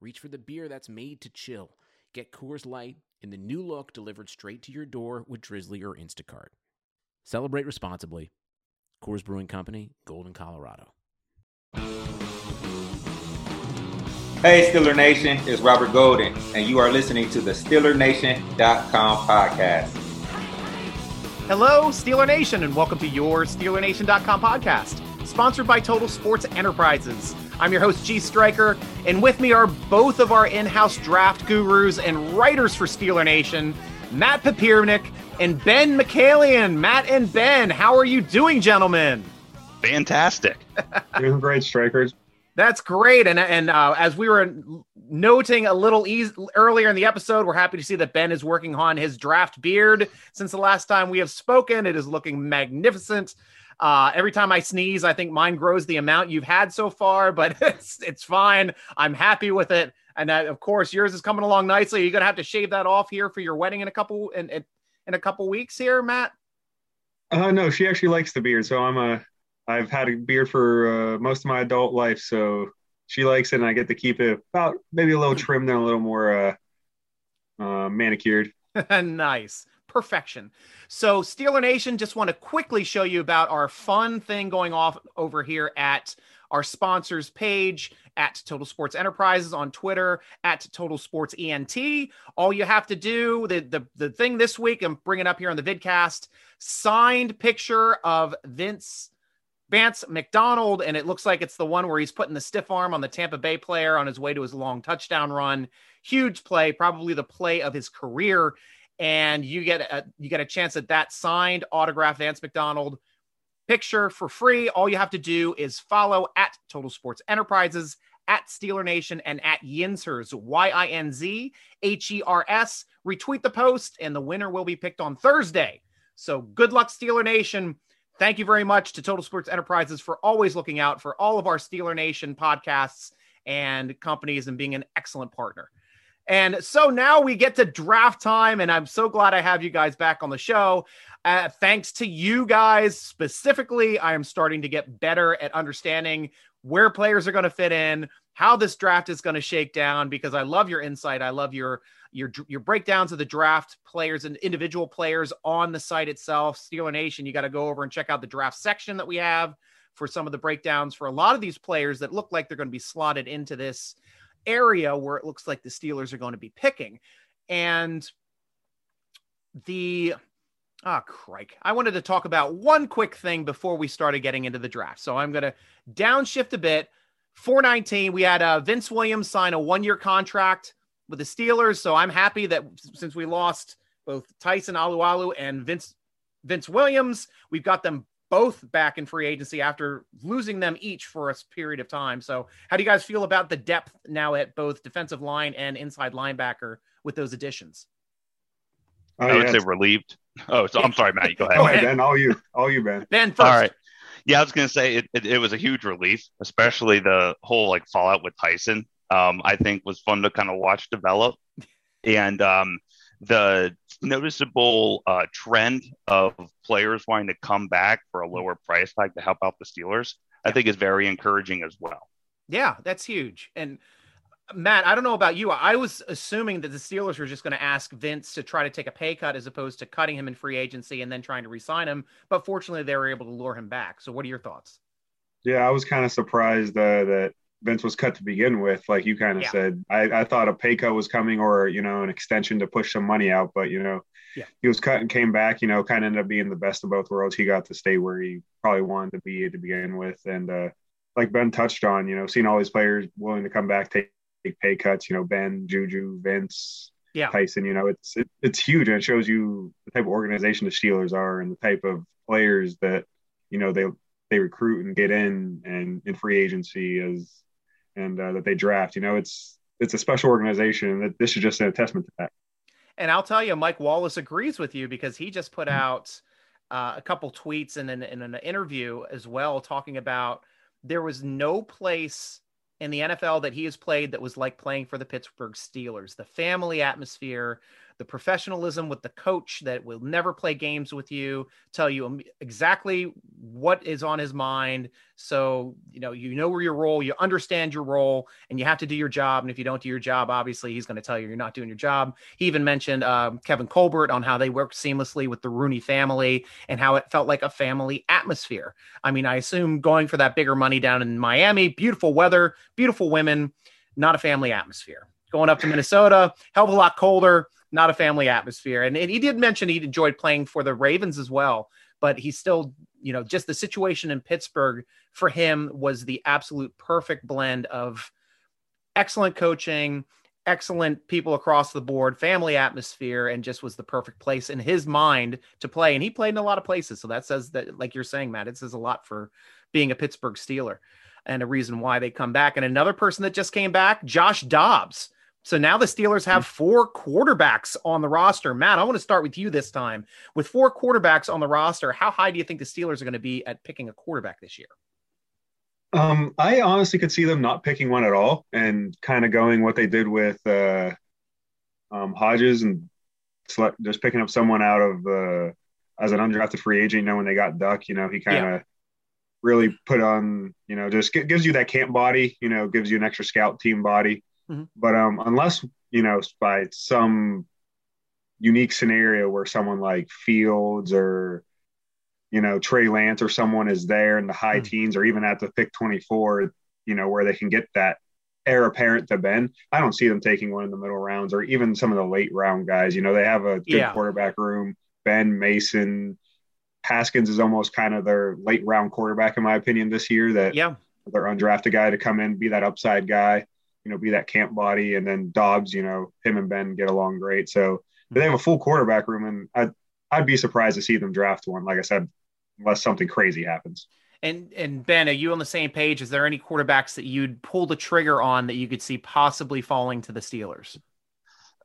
reach for the beer that's made to chill. Get Coors Light in the new look delivered straight to your door with Drizly or Instacart. Celebrate responsibly. Coors Brewing Company, Golden, Colorado. Hey, Steeler Nation, it's Robert Golden, and you are listening to the SteelerNation.com podcast. Hello, Steeler Nation, and welcome to your SteelerNation.com podcast, sponsored by Total Sports Enterprises. I'm your host, G Striker, and with me are both of our in house draft gurus and writers for Steeler Nation, Matt Papiernik and Ben McCallion. Matt and Ben, how are you doing, gentlemen? Fantastic. Doing great, Strikers. That's great. And and uh, as we were noting a little easy, earlier in the episode, we're happy to see that Ben is working on his draft beard since the last time we have spoken. It is looking magnificent. Uh, every time I sneeze, I think mine grows the amount you've had so far, but it's it's fine. I'm happy with it. And that, of course, yours is coming along nicely. You're gonna have to shave that off here for your wedding in a couple in in, in a couple weeks here, Matt. Uh, no, she actually likes the beard, so I'm a. I've had a beard for uh, most of my adult life, so she likes it, and I get to keep it about maybe a little trimmed and a little more uh, uh, manicured. nice. Perfection. So, Steeler Nation, just want to quickly show you about our fun thing going off over here at our sponsors page at Total Sports Enterprises on Twitter at Total Sports ENT. All you have to do, the, the, the thing this week, I'm bringing up here on the vidcast, signed picture of Vince Vance McDonald, and it looks like it's the one where he's putting the stiff arm on the Tampa Bay player on his way to his long touchdown run. Huge play, probably the play of his career. And you get a you get a chance at that signed autograph Vance McDonald picture for free. All you have to do is follow at Total Sports Enterprises, at Steeler Nation, and at Yinzhers, Y I N Z H E R S. Retweet the post, and the winner will be picked on Thursday. So good luck, Steeler Nation. Thank you very much to Total Sports Enterprises for always looking out for all of our Steeler Nation podcasts and companies and being an excellent partner. And so now we get to draft time, and I'm so glad I have you guys back on the show. Uh, thanks to you guys specifically, I am starting to get better at understanding where players are going to fit in, how this draft is going to shake down, because I love your insight. I love your your your breakdowns of the draft players and individual players on the site itself. Steeler Nation, you got to go over and check out the draft section that we have for some of the breakdowns for a lot of these players that look like they're going to be slotted into this area where it looks like the Steelers are going to be picking. And the ah oh, crike. I wanted to talk about one quick thing before we started getting into the draft. So I'm going to downshift a bit. 419, we had uh, Vince Williams sign a one year contract with the Steelers. So I'm happy that since we lost both Tyson Alualu and Vince Vince Williams, we've got them both back in free agency after losing them each for a period of time. So how do you guys feel about the depth now at both defensive line and inside linebacker with those additions? Oh, I would yes. say relieved. Oh, so I'm sorry, Matt. Go ahead. Go ahead, Ben. All you, all you, Ben. Ben first. All right. Yeah, I was going to say it, it, it was a huge relief, especially the whole like fallout with Tyson um, I think was fun to kind of watch develop. And um, the noticeable uh, trend of players wanting to come back for a lower price tag to help out the Steelers, I think is very encouraging as well. Yeah, that's huge. And Matt, I don't know about you. I was assuming that the Steelers were just going to ask Vince to try to take a pay cut as opposed to cutting him in free agency and then trying to re-sign him. But fortunately, they were able to lure him back. So, what are your thoughts? Yeah, I was kind of surprised uh, that Vince was cut to begin with, like you kind of yeah. said. I, I thought a pay cut was coming or, you know, an extension to push some money out, but, you know, yeah. he was cut and came back, you know, kind of ended up being the best of both worlds. He got to stay where he probably wanted to be to begin with. And uh, like Ben touched on, you know, seeing all these players willing to come back, take, take pay cuts, you know, Ben, Juju, Vince, yeah. Tyson, you know, it's it, it's huge and it shows you the type of organization the Steelers are and the type of players that, you know, they they recruit and get in and in free agency as and uh, that they draft. You know, it's it's a special organization, and that this is just a testament to that. And I'll tell you, Mike Wallace agrees with you because he just put out uh, a couple tweets and in, in an interview as well, talking about there was no place in the NFL that he has played that was like playing for the Pittsburgh Steelers. The family atmosphere, the professionalism with the coach that will never play games with you, tell you exactly what is on his mind. So, you know, you know where your role, you understand your role, and you have to do your job. And if you don't do your job, obviously he's going to tell you you're not doing your job. He even mentioned uh, Kevin Colbert on how they worked seamlessly with the Rooney family and how it felt like a family atmosphere. I mean, I assume going for that bigger money down in Miami, beautiful weather, beautiful women, not a family atmosphere. Going up to Minnesota, hell of a lot colder not a family atmosphere. And, and he did mention he enjoyed playing for the Ravens as well, but he still, you know, just the situation in Pittsburgh for him was the absolute perfect blend of excellent coaching, excellent people across the board, family atmosphere, and just was the perfect place in his mind to play. And he played in a lot of places. So that says that, like you're saying, Matt, it says a lot for being a Pittsburgh Steeler and a reason why they come back. And another person that just came back, Josh Dobbs. So now the Steelers have four quarterbacks on the roster. Matt, I want to start with you this time. With four quarterbacks on the roster, how high do you think the Steelers are going to be at picking a quarterback this year? Um, I honestly could see them not picking one at all and kind of going what they did with uh, um, Hodges and select, just picking up someone out of uh, as an undrafted free agent. You know, when they got Duck, you know, he kind of yeah. really put on, you know, just gives you that camp body, you know, gives you an extra scout team body. Mm-hmm. But um, unless you know by some unique scenario where someone like Fields or you know Trey Lance or someone is there in the high mm-hmm. teens or even at the pick 24, you know where they can get that heir apparent to Ben. I don't see them taking one in the middle rounds or even some of the late round guys. You know they have a good yeah. quarterback room. Ben Mason, Haskins is almost kind of their late round quarterback in my opinion this year. That yeah, their undrafted guy to come in be that upside guy you know, be that camp body. And then Dobbs, you know, him and Ben get along great. So they have a full quarterback room, and I'd, I'd be surprised to see them draft one. Like I said, unless something crazy happens. And and Ben, are you on the same page? Is there any quarterbacks that you'd pull the trigger on that you could see possibly falling to the Steelers?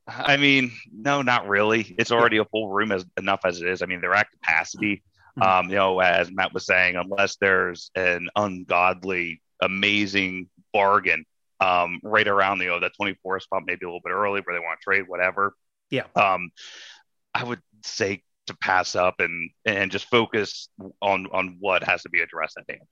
I mean, no, not really. It's already a full room as enough as it is. I mean, they're at capacity. Mm-hmm. Um, you know, as Matt was saying, unless there's an ungodly, amazing bargain um, right around the you know, that 24 spot, maybe a little bit early where they want to trade, whatever. Yeah. Um, I would say to pass up and and just focus on on what has to be addressed at hand.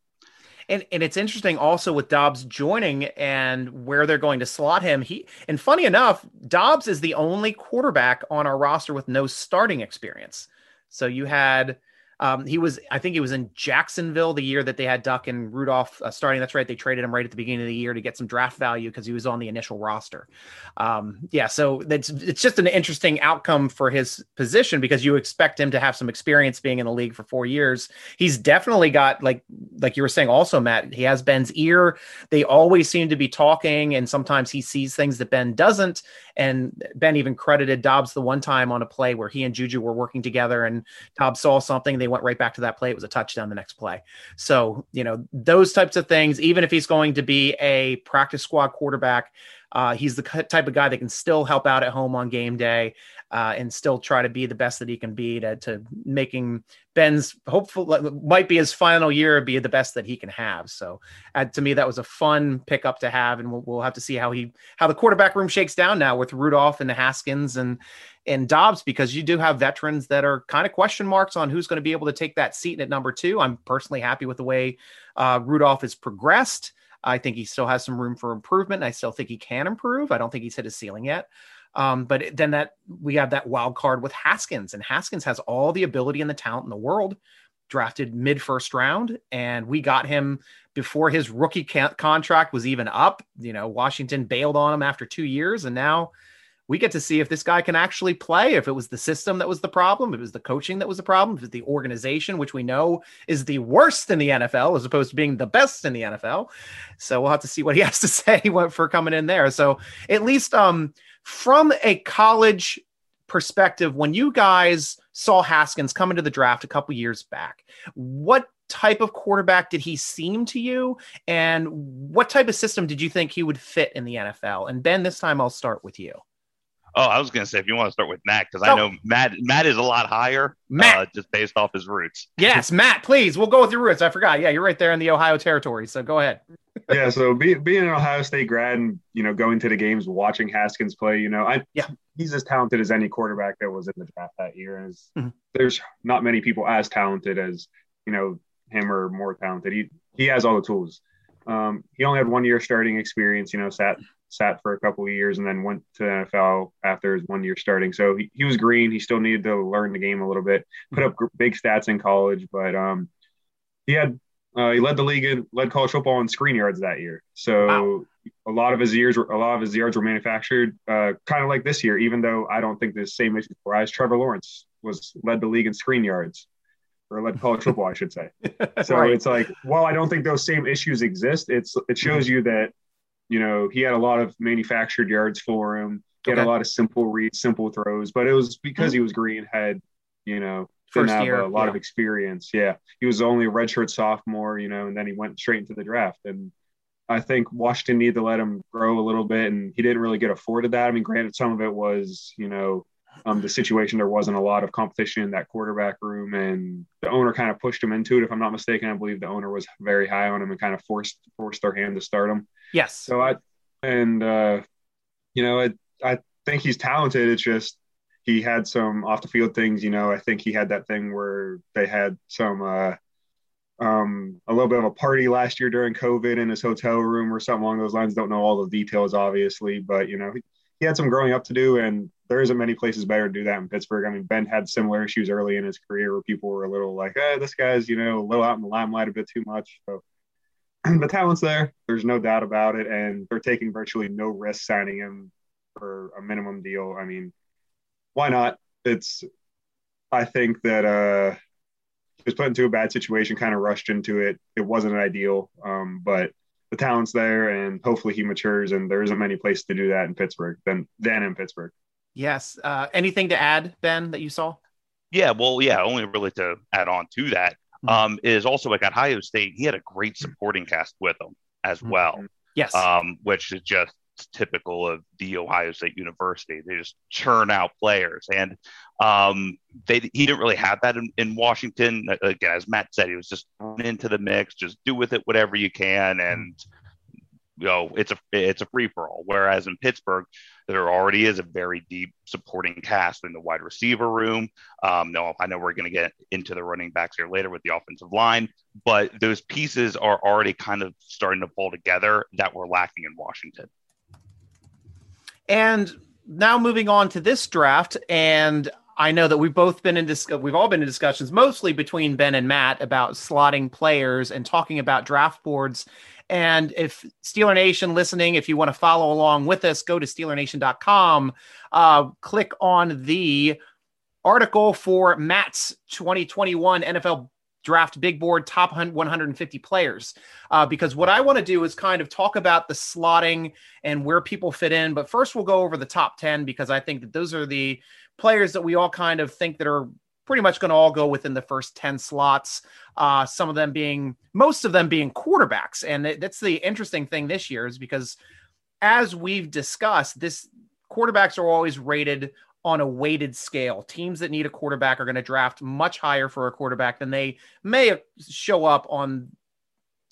And and it's interesting also with Dobbs joining and where they're going to slot him. He and funny enough, Dobbs is the only quarterback on our roster with no starting experience. So you had um, he was, I think he was in Jacksonville the year that they had Duck and Rudolph uh, starting. That's right. They traded him right at the beginning of the year to get some draft value because he was on the initial roster. Um, yeah. So that's, it's just an interesting outcome for his position because you expect him to have some experience being in the league for four years. He's definitely got, like, like you were saying also, Matt, he has Ben's ear. They always seem to be talking and sometimes he sees things that Ben doesn't. And Ben even credited Dobbs the one time on a play where he and Juju were working together and Dobbs saw something. They went right back to that play. It was a touchdown the next play. So, you know, those types of things, even if he's going to be a practice squad quarterback, uh, he's the type of guy that can still help out at home on game day uh, and still try to be the best that he can be to, to making Ben's hopeful might be his final year be the best that he can have. So uh, to me, that was a fun pickup to have, and we'll, we'll have to see how he how the quarterback room shakes down now with Rudolph and the Haskins and and Dobbs because you do have veterans that are kind of question marks on who's going to be able to take that seat at number two. I'm personally happy with the way uh, Rudolph has progressed. I think he still has some room for improvement. I still think he can improve. I don't think he's hit his ceiling yet. Um, but then that we have that wild card with Haskins, and Haskins has all the ability and the talent in the world. Drafted mid first round, and we got him before his rookie ca- contract was even up. You know, Washington bailed on him after two years, and now we get to see if this guy can actually play, if it was the system that was the problem, if it was the coaching that was the problem, if it's the organization, which we know is the worst in the NFL as opposed to being the best in the NFL. So we'll have to see what he has to say for coming in there. So at least um, from a college perspective, when you guys saw Haskins come into the draft a couple years back, what type of quarterback did he seem to you? And what type of system did you think he would fit in the NFL? And Ben, this time I'll start with you. Oh, I was going to say if you want to start with Matt because oh. I know Matt Matt is a lot higher, Matt, uh, just based off his roots. Yes, Matt, please. We'll go with your roots. I forgot. Yeah, you're right there in the Ohio territory. So go ahead. yeah, so be, being an Ohio State grad and you know going to the games, watching Haskins play, you know, I yeah, he's as talented as any quarterback that was in the draft that year. And mm-hmm. there's not many people as talented as you know him or more talented. He he has all the tools. Um, he only had one year starting experience. You know, sat sat for a couple of years and then went to NFL after his one year starting. So he, he was green. He still needed to learn the game a little bit, put up big stats in college, but um, he had uh, he led the league in led college football in screen yards that year. So wow. a lot of his years, a lot of his yards were manufactured, uh, kind of like this year. Even though I don't think the same issues arise, Trevor Lawrence was led the league in screen yards, or led college football, I should say. So right. it's like, while I don't think those same issues exist, it's it shows you that you know, he had a lot of manufactured yards for him. He okay. had a lot of simple reads, simple throws, but it was because mm-hmm. he was green, had, you know, didn't have year, a lot yeah. of experience. Yeah. He was only a redshirt sophomore, you know, and then he went straight into the draft. And I think Washington needed to let him grow a little bit, and he didn't really get afforded that. I mean, granted, some of it was, you know, um, the situation there wasn't a lot of competition in that quarterback room, and the owner kind of pushed him into it. If I'm not mistaken, I believe the owner was very high on him and kind of forced forced their hand to start him. Yes. So I and uh, you know I I think he's talented. It's just he had some off the field things. You know, I think he had that thing where they had some. Uh, um, a little bit of a party last year during COVID in his hotel room or something along those lines. Don't know all the details, obviously, but you know, he, he had some growing up to do, and there isn't many places better to do that in Pittsburgh. I mean, Ben had similar issues early in his career where people were a little like, "Eh, this guy's you know a little out in the limelight a bit too much." So the talent's there. There's no doubt about it, and they're taking virtually no risk signing him for a minimum deal. I mean, why not? It's. I think that uh, he was put into a bad situation, kind of rushed into it. It wasn't ideal, um, but the talent's there, and hopefully he matures. And there isn't many places to do that in Pittsburgh than than in Pittsburgh. Yes. Uh, anything to add, Ben, that you saw? Yeah, well, yeah, only really to add on to that mm-hmm. um, is also like at Ohio State, he had a great supporting cast with him as mm-hmm. well. Yes. Um, which is just typical of the Ohio State University. They just churn out players, and um, they he didn't really have that in, in, Washington. Again, as Matt said, he was just into the mix, just do with it whatever you can, and you know it's a it's a free for all. Whereas in Pittsburgh, there already is a very deep supporting cast in the wide receiver room. Um, no, I know we're going to get into the running backs here later with the offensive line, but those pieces are already kind of starting to pull together that were lacking in Washington. And now moving on to this draft, and I know that we've both been in dis- we've all been in discussions mostly between Ben and Matt about slotting players and talking about draft boards. And if Steeler Nation listening, if you want to follow along with us, go to SteelerNation.com, uh, click on the article for Matt's 2021 NFL draft big board top 150 players uh, because what i want to do is kind of talk about the slotting and where people fit in but first we'll go over the top 10 because i think that those are the players that we all kind of think that are pretty much going to all go within the first 10 slots. Uh, some of them being, most of them being quarterbacks. And that's the interesting thing this year is because as we've discussed, this quarterbacks are always rated on a weighted scale. Teams that need a quarterback are going to draft much higher for a quarterback than they may show up on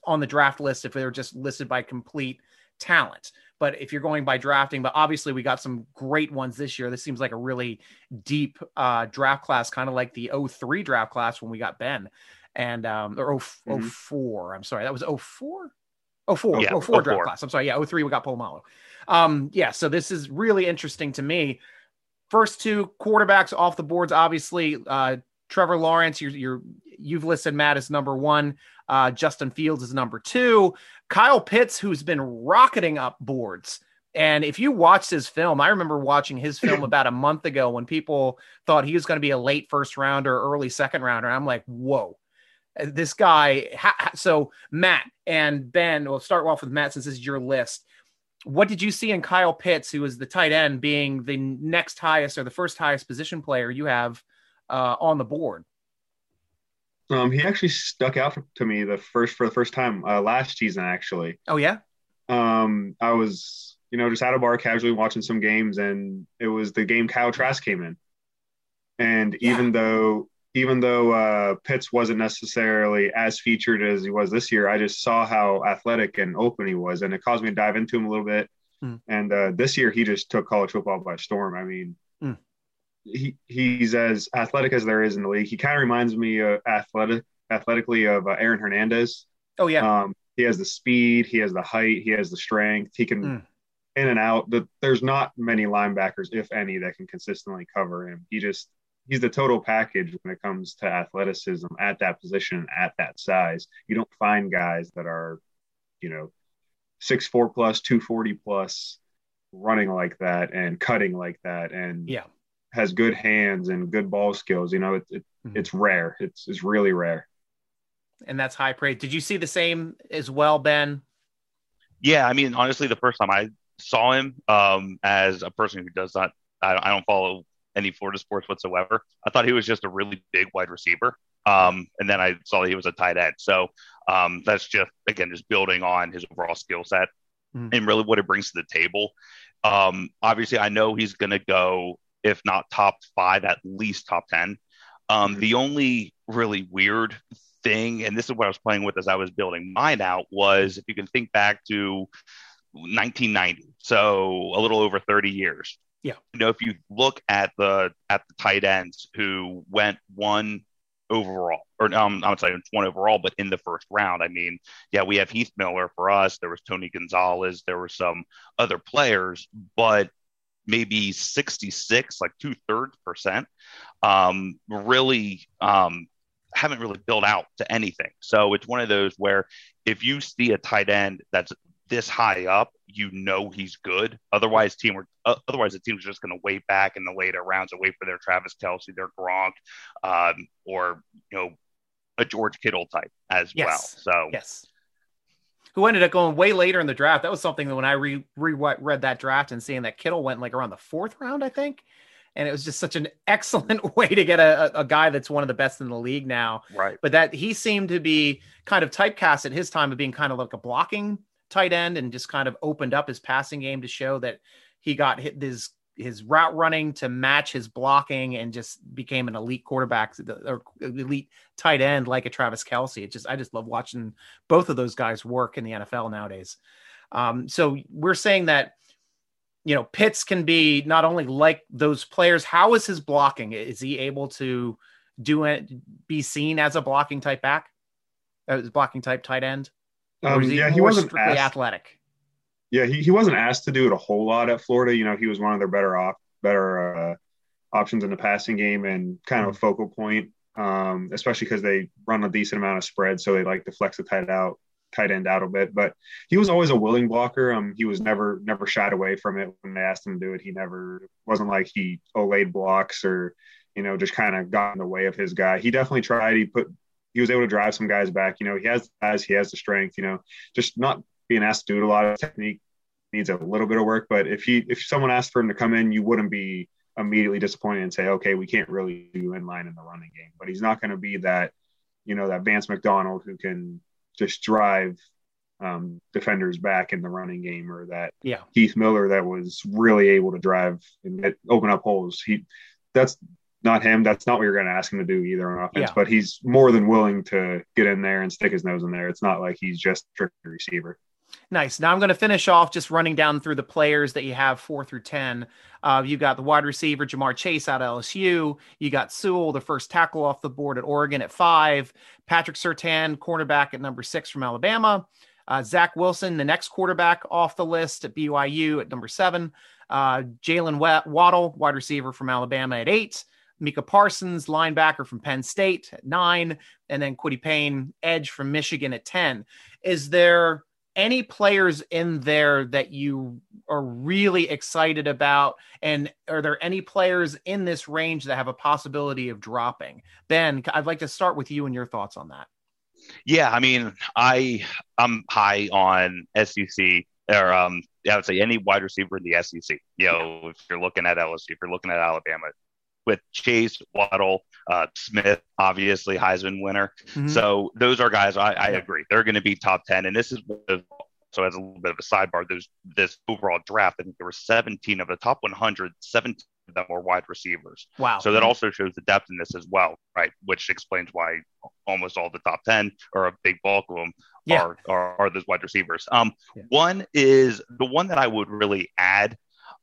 on the draft list if they're just listed by complete talent. But if you're going by drafting, but obviously we got some great ones this year. This seems like a really deep uh, draft class, kind of like the 03 draft class when we got Ben and um or 0, mm-hmm. 04. I'm sorry, that was 04? 04, yeah, 04, 04 draft class. I'm sorry. Yeah, 03 we got Polamalu. Um, yeah, so this is really interesting to me. First two quarterbacks off the boards, obviously. Uh, Trevor Lawrence, you're, you're you've listed Matt as number one. Uh, Justin Fields is number two. Kyle Pitts, who's been rocketing up boards. And if you watched his film, I remember watching his film about a month ago when people thought he was going to be a late first rounder, early second rounder. I'm like, whoa, this guy. Ha- so, Matt and Ben, we'll start off with Matt since this is your list. What did you see in Kyle Pitts, who is the tight end, being the next highest or the first highest position player you have uh, on the board? Um, he actually stuck out to me the first for the first time uh, last season. Actually, Oh yeah. um, I was you know just at a bar casually watching some games, and it was the game Kyle Trask came in, and even though even though uh, Pitts wasn't necessarily as featured as he was this year, I just saw how athletic and open he was, and it caused me to dive into him a little bit. Hmm. And uh, this year, he just took college football by storm. I mean, Hmm. he he's as athletic as there is in the league. He kind of reminds me uh, athletic athletically of uh, Aaron Hernandez. Oh yeah. Um, he has the speed, he has the height, he has the strength. He can Mm. in and out. The, there's not many linebackers, if any, that can consistently cover him. He just he's the total package when it comes to athleticism at that position at that size. You don't find guys that are, you know, six four plus, two forty plus, running like that and cutting like that, and Yeah. has good hands and good ball skills. You know, it, it, Mhm. it's rare. It's it's really rare. and that's high praise. Did you see the same as well, Ben? Yeah, I mean, honestly, the first time I saw him, um, as a person who does not, I, I don't follow any Florida sports whatsoever. I thought he was just a really big wide receiver. Um, and then I saw he was a tight end. So um, that's just again just building on his overall skill set Mhm. and really what it brings to the table. Um, obviously, I know he's going to go if not top five, at least top ten. Um, the only really weird thing, and this is what I was playing with as I was building mine out, was if you can think back to 1990, so a little over 30 years. Yeah. You know, if you look at the at the tight ends who went one overall, or um, I would say one overall, but in the first round. I mean, yeah, we have Heath Miller for us. There was Tony Gonzalez. There were some other players, but maybe 66, like two thirds percent, um, really um, haven't really built out to anything. So it's one of those where if you see a tight end that's this high up, you know he's good. Otherwise, team uh, otherwise the team's just going to wait back in the later rounds and wait for their Travis Kelce, their Gronk, um, or you know a George Kittle type as Yes. well. So Yes. Who ended up going way later in the draft. That was something that when I re read that draft and seeing that Kittle went like around the fourth round, I think. And it was just such an excellent way to get a, a guy that's one of the best in the league now. right, But that he seemed to be kind of typecast at his time of being kind of like a blocking tight end and just kind of opened up his passing game to show that he got hit his his route running to match his blocking and just became an elite quarterback or elite tight end like a Travis Kelce. It just I just love watching both of those guys work in the NFL nowadays. Um, so we're saying that you know Pitts can be not only like those players. How is his blocking? Is he able to do it? Be seen as a blocking type back, as blocking type tight end? Um, he yeah, he wasn't strictly asked. athletic. Yeah, he, he wasn't asked to do it a whole lot at Florida. You know, he was one of their better off better uh, options in the passing game and kind of a focal point, um, especially because they run a decent amount of spread, so they like to flex the tight out tight end out a bit. But he was always a willing blocker. Um, he was never never shied away from it when they asked him to do it. He never wasn't like he olayed blocks or you know just kind of got in the way of his guy. He definitely tried. He put he was able to drive some guys back. You know, he has the guys, he has the strength. You know, just not being asked to do it a lot of technique needs a little bit of work. But if he if someone asked for him to come in, you wouldn't be immediately disappointed and say, okay, we can't really do in line in the running game. But he's not going to be that, you know, that Vance McDonald who can just drive um, defenders back in the running game, or that Yeah. Keith Miller that was really able to drive and get, open up holes. He that's not him. That's not what you're going to ask him to do either on offense. Yeah. But he's more than willing to get in there and stick his nose in there. It's not like he's just a receiver. Nice. Now I'm going to finish off just running down through the players that you have four through 10. Uh, you got the wide receiver, Ja'Marr Chase out of LSU. You got Sewell, the first tackle off the board at Oregon at five. Patrick Surtain, cornerback at number six from Alabama. Uh, Zach Wilson, the next quarterback off the list at BYU at number seven. Uh, Jaylen Waddle, wide receiver from Alabama at eight. Micah Parsons, linebacker from Penn State at nine. And then Kwity Paye, edge from Michigan at 10. Is there any players in there that you are really excited about? And are there any players in this range that have a possibility of dropping? Ben, I'd like to start with you and your thoughts on that. Yeah, I mean, I I'm high on SEC or um I would say any wide receiver in the SEC. You know, if you're looking at LSU, if you're looking at Alabama, with Chase, Waddle, uh, Smith, obviously Heisman winner. Mhm. So those are guys I, I agree they're going to be top ten, and this is so as a little bit of a sidebar. There's this overall draft. I think there were 17 of the top 100. 17 of them were wide receivers. wow. So that also shows the depth in this as well, right? Which explains why almost all the top 10 or a big bulk of them Yeah. are, are, are those wide receivers. Um, Yeah. One is the one that I would really add.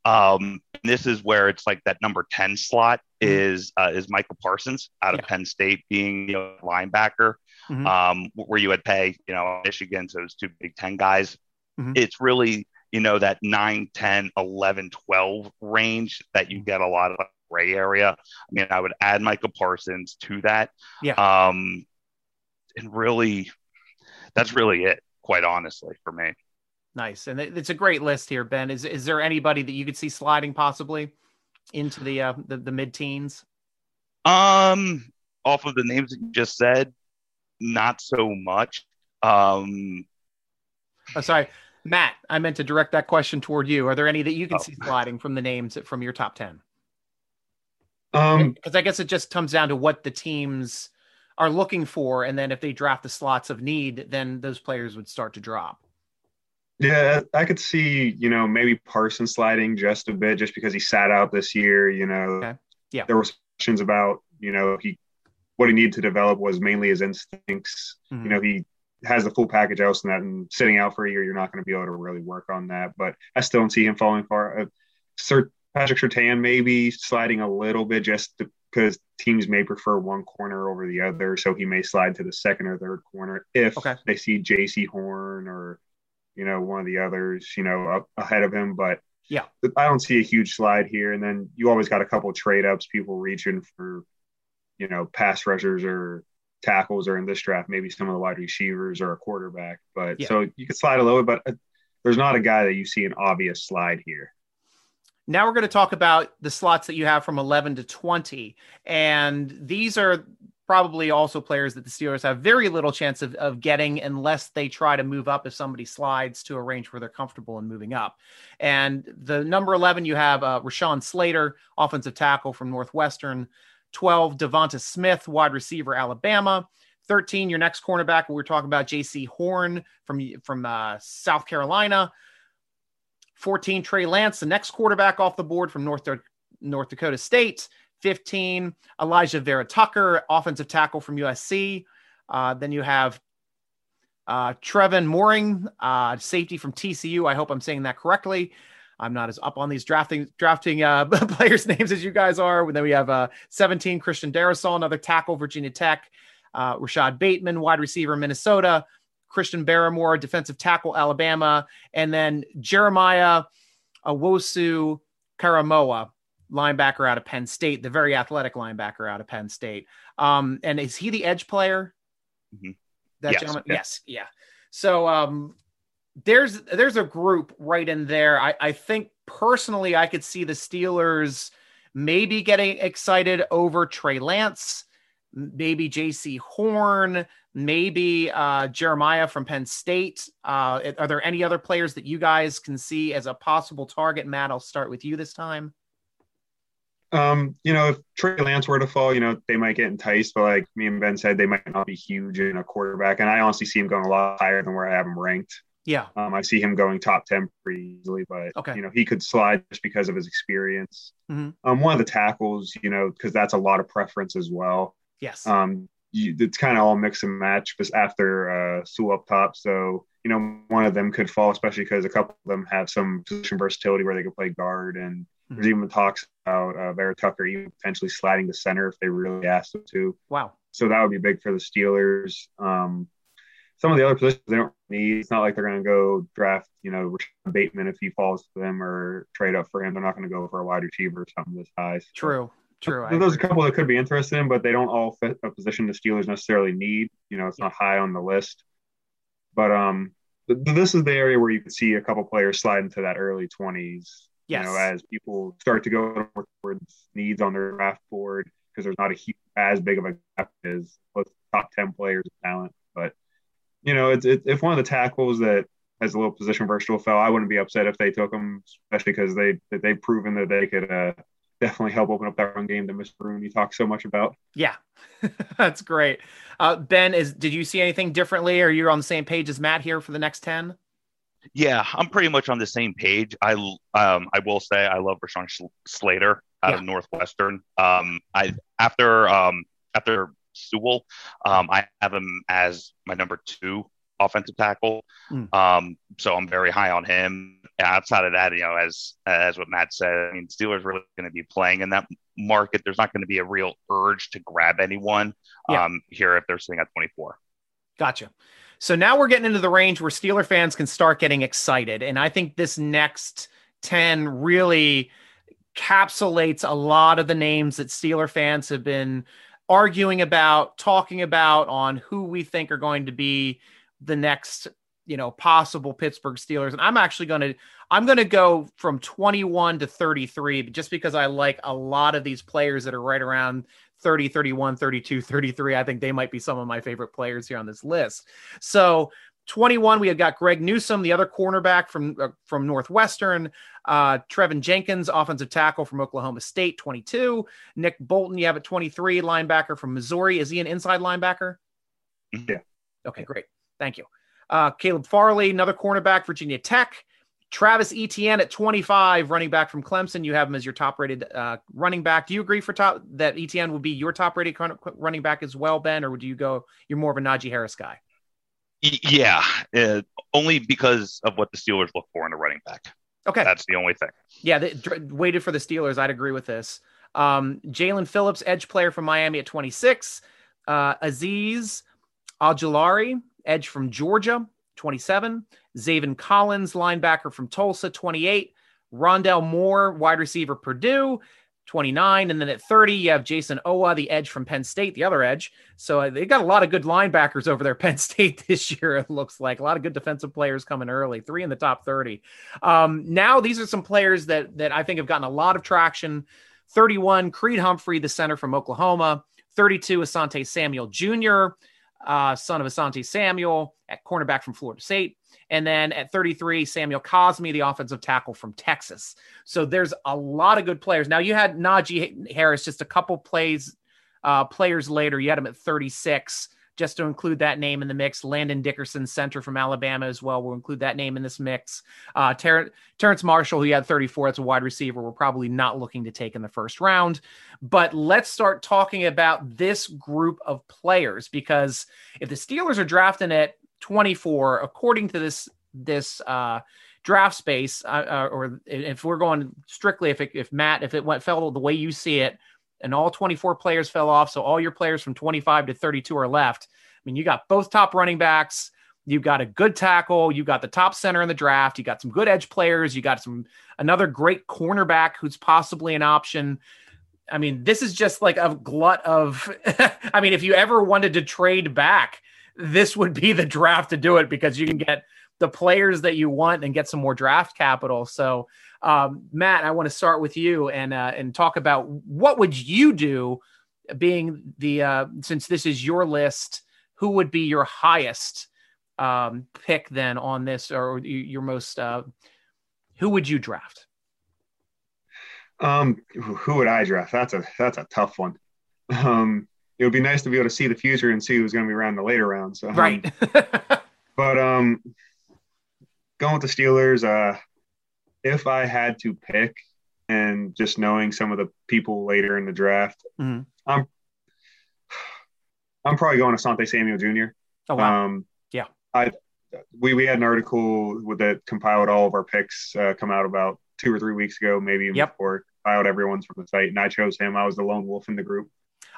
Um, this is where it's like that number 10 slot Mhm. is uh, is Michael Parsons out of Yeah. Penn State being you know, linebacker, Mhm. um, where you would pay, you know, Michigan, so it's two Big Ten guys. Mhm. It's really, you know, that 9, 10, 11, 12 range that Mm-hmm. you get a lot of gray area. I mean, I would add Michael Parsons to that. Yeah. Um, and really, that's really it, quite honestly, for me. Nice, and it's a great list here, Ben. Is is there anybody that you could see sliding possibly into the uh, the, the mid teens? Um, off of the names that you just said, not so much. Um, Oh, sorry, Matt. I meant to direct that question toward you. Are there any that you can Oh. see sliding from the names from your top ten? Um, Because I guess it just comes down to what the teams are looking for, and then if they draft the slots of need, then those players would start to drop. Yeah, I could see, you know, maybe Parsons sliding just a bit just because he sat out this year, you know. Okay. Yeah. There were questions about, you know, he what he needed to develop was mainly his instincts. Mhm. You know, he has the full package else and that and sitting out for a year, you're not going to be able to really work on that. But I still don't see him falling far. Uh, Sir Patrick Surtain maybe sliding a little bit just because teams may prefer one corner over the other. So he may slide to the second or third corner if Okay. they see Jaycee Horn or, you know, one of the others, you know, up ahead of him. But Yeah. I don't see a huge slide here. And then you always got a couple trade ups, people reaching for, you know, pass rushers or tackles, or in this draft, maybe some of the wide receivers or a quarterback. But Yeah. so you could slide a little bit, but uh, there's not a guy that you see an obvious slide here. Now we're going to talk about the slots that you have from 11 to 20. And these are probably also players that the Steelers have very little chance of, of getting unless they try to move up if somebody slides to a range where they're comfortable in moving up. And the number 11, you have uh, Rashawn Slater, offensive tackle from Northwestern. 12, Devonta Smith, wide receiver, Alabama. 13, your next cornerback, we we're talking about Jaycee Horn from, from uh, South Carolina. 14, Trey Lance, the next quarterback off the board from North, North Dakota State. 15, Alijah Vera Tucker, offensive tackle from USC. Uh, then you have uh, Trevon Moehrig, uh, safety from TCU. I hope I'm saying that correctly. I'm not as up on these drafting drafting uh, players' names as you guys are. And then we have uh, 17, Christian Darrisaw, another tackle, Virginia Tech. Uh, Rashod Bateman, wide receiver, Minnesota. Christian Barmore, defensive tackle, Alabama, and then Jeremiah Owusu Koramoah, linebacker out of Penn State, the very athletic linebacker out of Penn State. Um, and is he the edge player? Mhm. That Yes, gentleman? yeah. Yes, yeah. So um, there's there's a group right in there. I, I think personally, I could see the Steelers maybe getting excited over Trey Lance, maybe Jaycee Horn, maybe uh, Jeremiah from Penn State. Uh, are there any other players that you guys can see as a possible target? Matt, I'll start with you this time. Um, you know, if Trey Lance were to fall, you know, they might get enticed, but like me and Ben said, they might not be huge in a quarterback. And I honestly see him going a lot higher than where I have him ranked. Yeah. Um, I see him going top 10 pretty easily, but Okay. you know, he could slide just because of his experience. Mhm. Um, one of the tackles, you know, because that's a lot of preference as well. Yes. Um, you, it's kind of all mix and match just after uh, Sewell up top. So, you know, one of them could fall, especially because a couple of them have some position versatility where they could play guard. And there's even talks about uh, Vera Tucker even potentially sliding to center if they really asked him to. wow. So that would be big for the Steelers. Um, some of the other positions they don't need. It's not like they're going to go draft, you know, Rashod Bateman if he falls to them or trade up for him. They're not going to go for a wide receiver or something this high. So True. True. There's a couple that could be interested in, but they don't all fit a position the Steelers necessarily need. You know, it's not high on the list. But um, th- this is the area where you could see a couple players slide into that early 20s. Yes. You know, as people start to go towards needs on their draft board because there's not a huge, as big of a gap as top 10 players of talent. But you know, it's, it's if one of the tackles that has a little position versatile fell, I wouldn't be upset if they took them, especially because they they've proven that they could uh, definitely help open up that run game that Mr. Rooney talks so much about. Yeah, that's great. Uh, ben, is did you see anything differently, or you're on the same page as Matt here for the next ten? Yeah, I'm pretty much on the same page. I um I will say I love Rashawn Slater out yeah. of Northwestern. Um, I after um after Sewell, um, I have him as my number two offensive tackle. Mm. Um, so I'm very high on him. And outside of that, you know, as as what Matt said, I mean, Steelers really going to be playing in that market. There's not going to be a real urge to grab anyone yeah. um, here if they're sitting at 24. Gotcha. So now we're getting into the range where Steeler fans can start getting excited, and I think this next 10 really encapsulates a lot of the names that Steeler fans have been arguing about, talking about on who we think are going to be the next, you know, possible Pittsburgh Steelers. And I'm actually going to I'm going to go from 21 to 33 just because I like a lot of these players that are right around 30, 31, 32, 33. I think they might be some of my favorite players here on this list. So 21, we have got Greg Newsome the other cornerback from uh, from Northwestern. Uh, Teven Jenkins, offensive tackle from Oklahoma State, 22. Nick Bolton, you have at 23, linebacker from Missouri. Is he an inside linebacker? Yeah. Okay, great. Thank you. Uh, Caleb Farley, another cornerback, Virginia Tech. Travis Etienne at 25, running back from Clemson. You have him as your top rated uh, running back. Do you agree for top that Etienne will be your top rated running back as well, Ben, or would you go? You're more of a Najee Harris guy. Yeah, uh, only because of what the Steelers look for in a running back. Okay, that's the only thing. Yeah, they waited for the Steelers. I'd agree with this. Um, Jaelan Phillips, edge player from Miami at 26. Uh, Azeez Ojulari, edge from Georgia, 27. Zaven Collins, linebacker from Tulsa, 28. Rondale Moore, wide receiver, Purdue, 29. And then at 30, you have Jayson Oweh, the edge from Penn State, the other edge. So uh, they got a lot of good linebackers over there, Penn State this year, it looks like. A lot of good defensive players coming early, three in the top 30. Um, now, these are some players that, that I think have gotten a lot of traction. 31, Creed Humphrey, the center from Oklahoma. 32, Asante Samuel Jr., uh, son of Asante Samuel at cornerback from Florida State. And then at 33, Samuel Cosmi, the offensive tackle from Texas. So there's a lot of good players. Now you had Najee Harris just a couple plays uh, players later. You had him at 36 just to include that name in the mix. Landon Dickerson, center from Alabama as well. We'll include that name in this mix. Uh, Ter- Terrace Marshall, who had 34, that's a wide receiver. We're probably not looking to take in the first round. But let's start talking about this group of players because if the Steelers are drafting at 24, according to this this uh, draft space, uh, uh, or if we're going strictly, if it, if Matt, if it went fell the way you see it, and all 24 players fell off. So all your players from 25 to 32 are left. I mean, you got both top running backs. You've got a good tackle. you've got the top center in the draft. You got some good edge players. You got some another great cornerback who's possibly an option. I mean, this is just like a glut of. I mean, if you ever wanted to trade back, this would be the draft to do it because you can get the players that you want and get some more draft capital. So um, Matt, I want to start with you and uh, and talk about what would you do, being the uh, since this is your list, who would be your highest um, pick then on this, or your most uh, who would you draft? Um, who would I draft? That's a that's a tough one. Um, it would be nice to be able to see the future and see who's going to be around the later rounds. So, um, right. but um, going with the Steelers, uh, if I had to pick, and just knowing some of the people later in the draft, mm-hmm. I'm I'm probably going to Sante Samuel Jr. Oh wow! Um, yeah, I we we had an article with that compiled all of our picks uh, come out about two or three weeks ago, maybe even yep. before compiled everyone's from the site, and I chose him. I was the lone wolf in the group.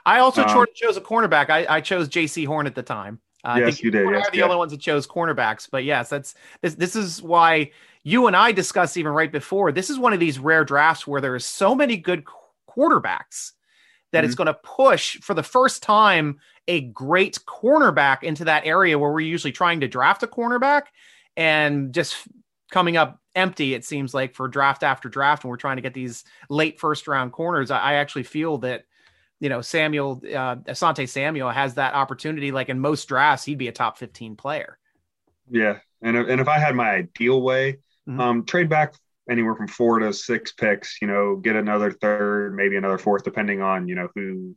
I also um, chose a cornerback. I, I chose Jaycee Horn at the time. Uh, yes, I think you did. Yes, are the yes. only ones that chose cornerbacks, but yes, that's this. This is why you and I discussed even right before. This is one of these rare drafts where there is so many good quarterbacks that mm-hmm. it's going to push for the first time a great cornerback into that area where we're usually trying to draft a cornerback and just coming up empty. It seems like for draft after draft, when we're trying to get these late first round corners, I, I actually feel that you know Samuel uh, Asante Samuel has that opportunity. Like in most drafts, he'd be a top fifteen player. Yeah, and and if I had my ideal way, Mm-hmm. Um, trade back anywhere from four to six picks. You know, get another third, maybe another fourth, depending on you know who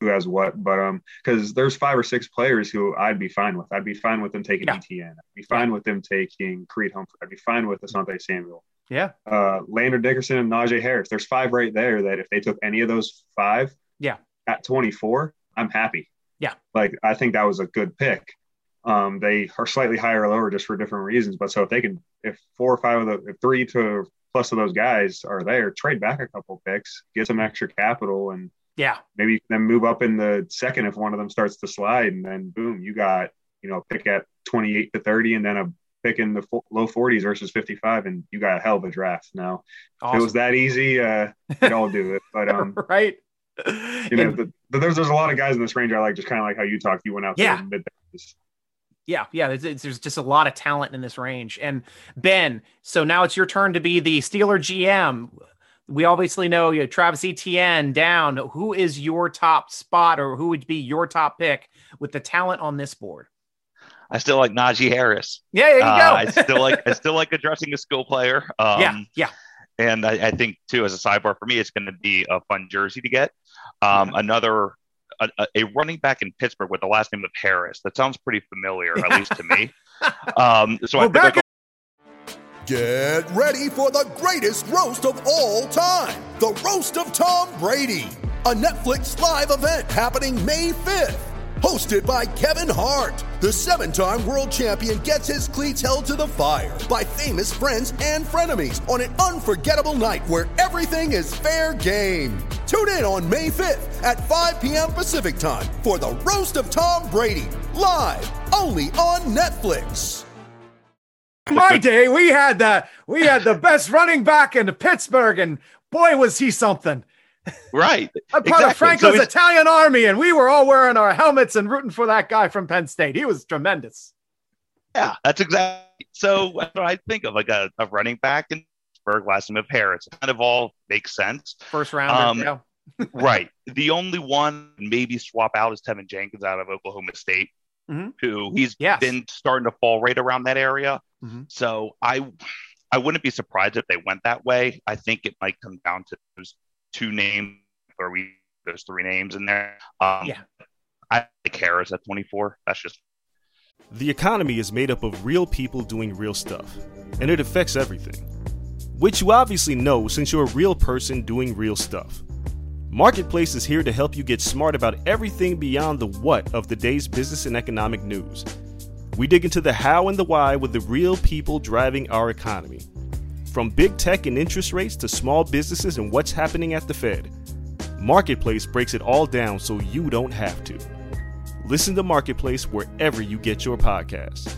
who has what. But um, because there's five or six players who I'd be fine with. I'd be fine with them taking Yeah. Etienne. I'd be fine with them taking Creed Humphrey. I'd be fine with Asante Samuel. Yeah. Uh, Landon Dickerson and Najee Harris. There's five right there that if they took any of those five, Yeah. at 24, I'm happy. Yeah. Like I think that was a good pick. Um, they are slightly higher or lower just for different reasons. But so if they can, if four or five of the, if three to plus of those guys are there, trade back a couple picks, get some extra capital, and Yeah. maybe then move up in the second if one of them starts to slide, and then boom, you got you know a pick at 28 to 30, and then a pick in the low 40s versus 55, and you got a hell of a draft. Now, if it was that easy, uh, we'd all do it. But um, right. You know, And- the, the, there's there's a lot of guys in this range I like, just kind of like how you talked. You went out Yeah. to mid. Yeah, yeah. There's, it's- there's just a lot of talent in this range. And Ben, so now it's your turn to be the Steeler GM. We obviously know you know, Travis Etienne down. Who is your top spot, or who would be your top pick with the talent on this board? I still like Najee Harris. Yeah, there you Uh, go. I still like I still like addressing a skill player. Um, yeah, yeah, And I, I think too, as a sidebar for me, it's going to be a fun jersey to get. Um, Another a, a- running back in Pittsburgh with the last name of Harris. That sounds pretty familiar, at least to me. Um, so I We're think back I'll Get ready for the greatest roast of all time the Roast of Tom Brady, a Netflix live event happening May 5th. Hosted by Kevin Hart, the seven time world champion gets his cleats held to the fire by famous friends and frenemies on an unforgettable night where everything is fair game. Tune in on May 5th at 5 p.m. Pacific time for the Roast of Tom Brady, live only on Netflix. My day, we had the we had the best running back in Pittsburgh, and boy was he something. Right. I'm part Exactly. of Franco's So Italian army, and we were all wearing our helmets and rooting for that guy from Penn State. He was tremendous. Yeah, that's exactly. So what I think of like a, a running back in Pittsburgh, last name of Harris. Kind of all makes sense. First round. Um, yeah. right. The only one maybe swap out is Teven Jenkins out of Oklahoma State, Mhm. who he's Yes. been starting to fall right around that area. Mhm. So I I wouldn't be surprised if they went that way. I think it might come down to those two names or we those three names in there. Um, Yeah. I like Harris at 24. That's just The economy is made up of real people doing real stuff, and it affects everything. Which you obviously know since you're a real person doing real stuff. Marketplace is here to help you get smart about everything beyond the what of the day's business and economic news. We dig into the how and the why with the real people driving our economy. From big tech and interest rates to small businesses and what's happening at the Fed. Marketplace breaks it all down so you don't have to. Listen to Marketplace wherever you get your podcasts.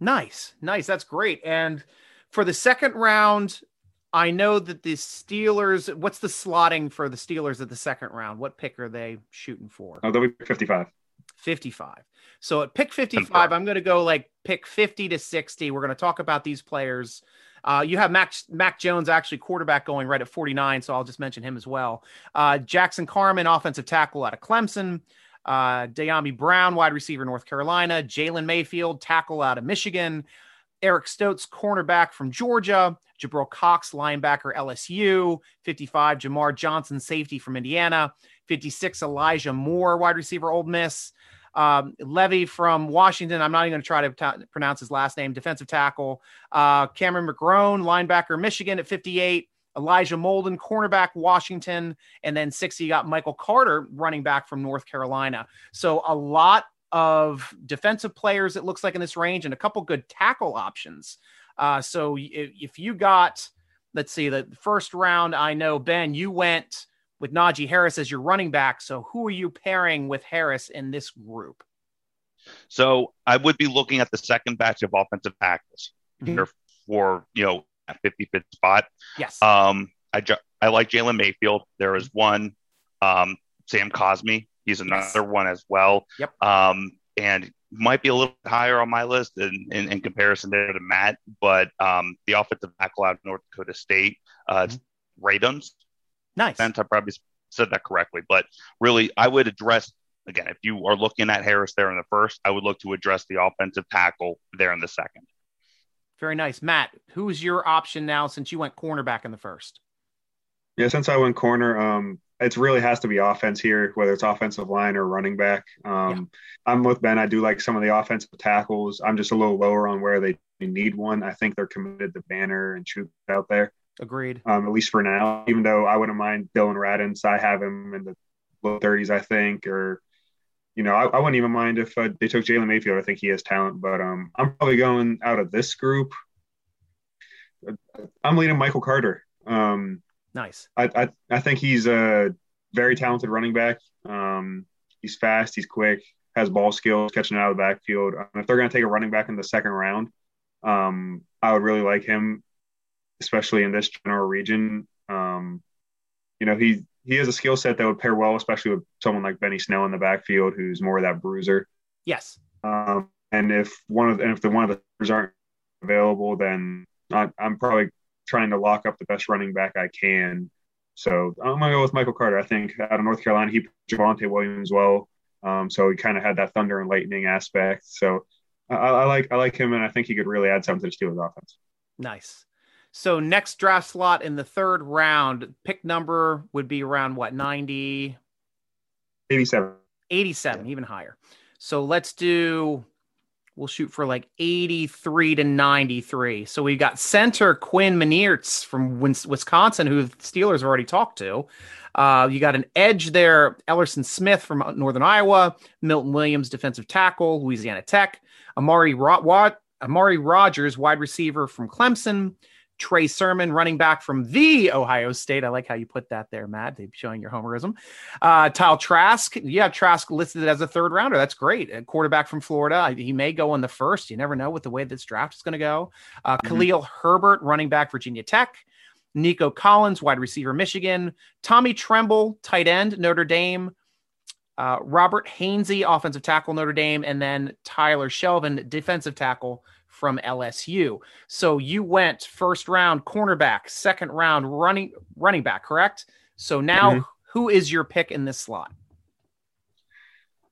Nice, nice. That's great. And for the second round, I know that the Steelers. What's the slotting for the Steelers at the second round? What pick are they shooting for? Oh, they'll be 55. 55. So at pick 55, I'm going to go like pick 50 to 60. We're going to talk about these players. Uh, you have Mac, Mac Jones, actually quarterback, going right at 49. So I'll just mention him as well. Uh, Jackson Carman, offensive tackle out of Clemson. Uh, Dyami Brown, wide receiver, North Carolina. Jalen Mayfield, tackle out of Michigan. Eric Stokes, cornerback from Georgia. Jabril Cox, linebacker, LSU. 55, Jamar Johnson, safety from Indiana. 56, Elijah Moore, wide receiver, Ole Miss. Um, Levi from Washington. I'm not even going to try to pronounce his last name. Defensive tackle. Uh, Cameron McGrone, linebacker, Michigan at 58. Elijah Molden, cornerback, Washington. And then 60, you got Michael Carter, running back from North Carolina. So a lot of defensive players, it looks like, in this range, and a couple good tackle options. Uh, so if, if you got, let's see, the first round, I know, Ben, you went with Najee Harris as your running back. So who are you pairing with Harris in this group? So I would be looking at the second batch of offensive tackles Mhm. here for you know a 50-50 spot. Yes. Um, I ju- I like Jalen Mayfield. There is one, um, Sam Cosmi. He's another Yes. one as well. Yep. Um, and might be a little higher on my list in, in, in comparison to, to Matt, but um, the offensive tackle out of North Dakota State, uh, it's Radunz. Nice. Spence, I probably said that correctly, but really, I would address again if you are looking at Harris there in the first, I would look to address the offensive tackle there in the second. Very nice. Matt, who's your option now since you went cornerback in the first? Yeah, since I went corner, um, it really has to be offense here, whether it's offensive line or running back. Um, yeah. I'm with Ben. I do like some of the offensive tackles. I'm just a little lower on where they need one. I think they're committed to Banner and Shoot out there. Agreed. Um, at least for now, even though I wouldn't mind Dillon Radunz. I have him in the low 30s, I think, or you know, I, I wouldn't even mind if uh, they took Jalen Mayfield. I think he has talent, but um, I'm probably going out of this group. I'm leaning Michael Carter. Um, nice. I, I, I think he's a very talented running back. Um, he's fast, he's quick, has ball skills, catching out of the backfield. Um, if they're going to take a running back in the second round, um, I would really like him, especially in this general region. Um, you know, he he has a skill set that would pair well, especially with someone like Benny Snell in the backfield, who's more of that bruiser. Yes. Um, and if one of the, and if the one of the aren't available, then I, I'm probably trying to lock up the best running back I can. So I'm gonna go with Michael Carter. I think out of North Carolina, he Javonte Williams well. Um, so he kind of had that thunder and lightning aspect. So I, I, like I like him, and I think he could really add something to the Steelers offense. Nice. So next draft slot in the third round, pick number would be around what 90 87. 87, yeah. even higher. So let's do we'll shoot for like 83 to 93. So we've got center Quinn Meinerz from Wisconsin, who the Steelers already talked to. Uh, you got an edge there, Elerson Smith from Northern Iowa, Milton Williams, defensive tackle, Louisiana Tech, Amari, Ro- Amari Rogers, wide receiver from Clemson, Trey Sermon, running back from the Ohio State. I like how you put that there, Matt. They're showing your homerism. Uh, Kyle Trask. Yeah, Trask listed as a third rounder. That's great. A quarterback from Florida. He may go in the first. You never know with the way this draft is going to go. Uh, mm-hmm. Khalil Herbert, running back, Virginia Tech. Nico Collins, wide receiver, Michigan. Tommy Tremble, tight end, Notre Dame. Uh, Robert Hainsey, offensive tackle, Notre Dame. And then Tyler Shelvin, defensive tackle from LSU. So you went first round cornerback, second round running running back, correct? So now mm-hmm. who is your pick in this slot?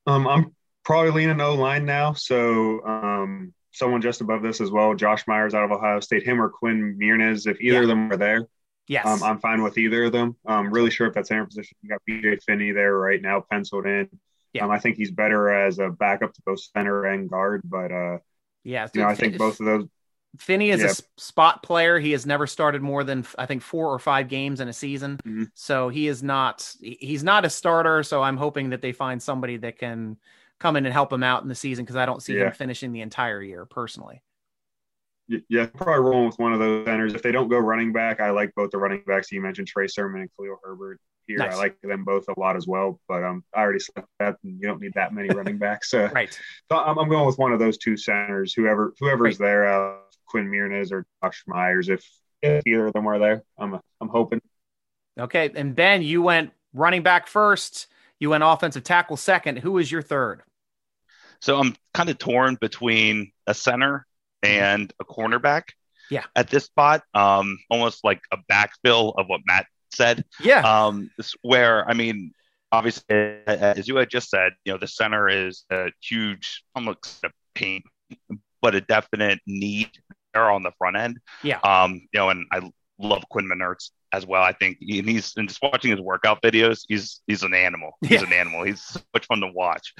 Um, I'm probably leaning O line now. So um, someone just above this as well, Josh Myers out of Ohio State, him or Quinn Meinerz, if either yeah. of them are there. Yes. Um, I'm fine with either of them. I'm really sure if that center position, you got BJ Finney there right now penciled in. Yeah. Um, I think he's better as a backup to both center and guard, but uh, yeah, you know, I think both of those. Finney is yeah. a spot player. He has never started more than I think four or five games in a season, mm-hmm. so he is not he's not a starter. So I'm hoping that they find somebody that can come in and help him out in the season because I don't see yeah. him finishing the entire year personally. Yeah, probably rolling with one of those centers. If they don't go running back, I like both the running backs you mentioned, Trey Sermon and Khalil Herbert here. Nice. I like them both a lot as well, but um, I already said that and you don't need that many running backs. Uh, right. So I'm, I'm, going with one of those two centers, whoever whoever's right. there, uh, Quinn Meinerz or Josh Myers. If, if either of them are there, I'm I'm hoping. Okay, and Ben, you went running back first. You went offensive tackle second. Who is your third? So I'm kind of torn between a center and a cornerback. Yeah. At this spot, um, almost like a backfill of what Matt said. Yeah. Um, where I mean, obviously, as you had just said, you know, the center is a huge, almost a pain, but a definite need there on the front end. Yeah. Um, you know, and I love Quinn Meinerz as well. I think he, and he's and just watching his workout videos, he's he's an animal. He's yeah. an animal. He's so much fun to watch.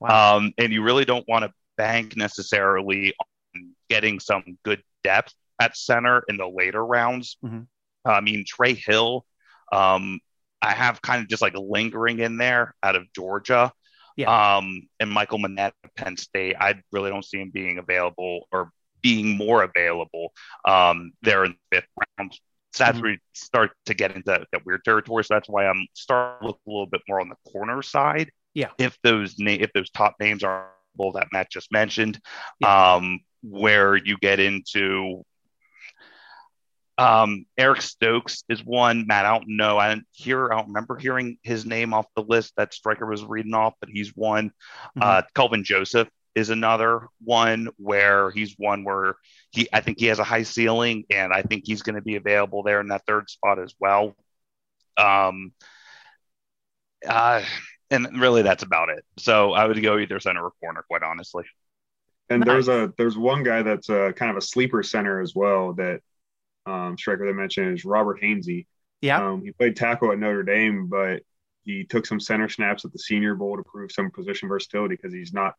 Wow. Um, and you really don't want to bank necessarily on getting some good depth at center in the later rounds. Mm-hmm. I mean, Trey Hill um, I have kind of just like lingering in there out of Georgia. Yeah. Um, and Michael Menet of Penn State, I really don't see him being available or being more available um, there in the fifth round. So that's mm-hmm. where you start to get into that weird territory. So that's why I'm starting to look a little bit more on the corner side. Yeah. If those na- if those top names are that Matt just mentioned, yeah. um, where you get into um, Eric Stokes is one. Matt, I don't know. I didn't hear. I don't remember hearing his name off the list that Striker was reading off, but he's one. Mm-hmm. Uh, Kelvin Joseph is another one where he's one where he. I think he has a high ceiling, and I think he's going to be available there in that third spot as well. Um. Uh, and really, that's about it. So I would go either center or corner, quite honestly. And Nice. there's a there's one guy that's a kind of a sleeper center as well that um, striker that mentioned is Robert Hainsey. Yeah. Um, he played tackle at Notre Dame, but he took some center snaps at the Senior Bowl to prove some position versatility because he's not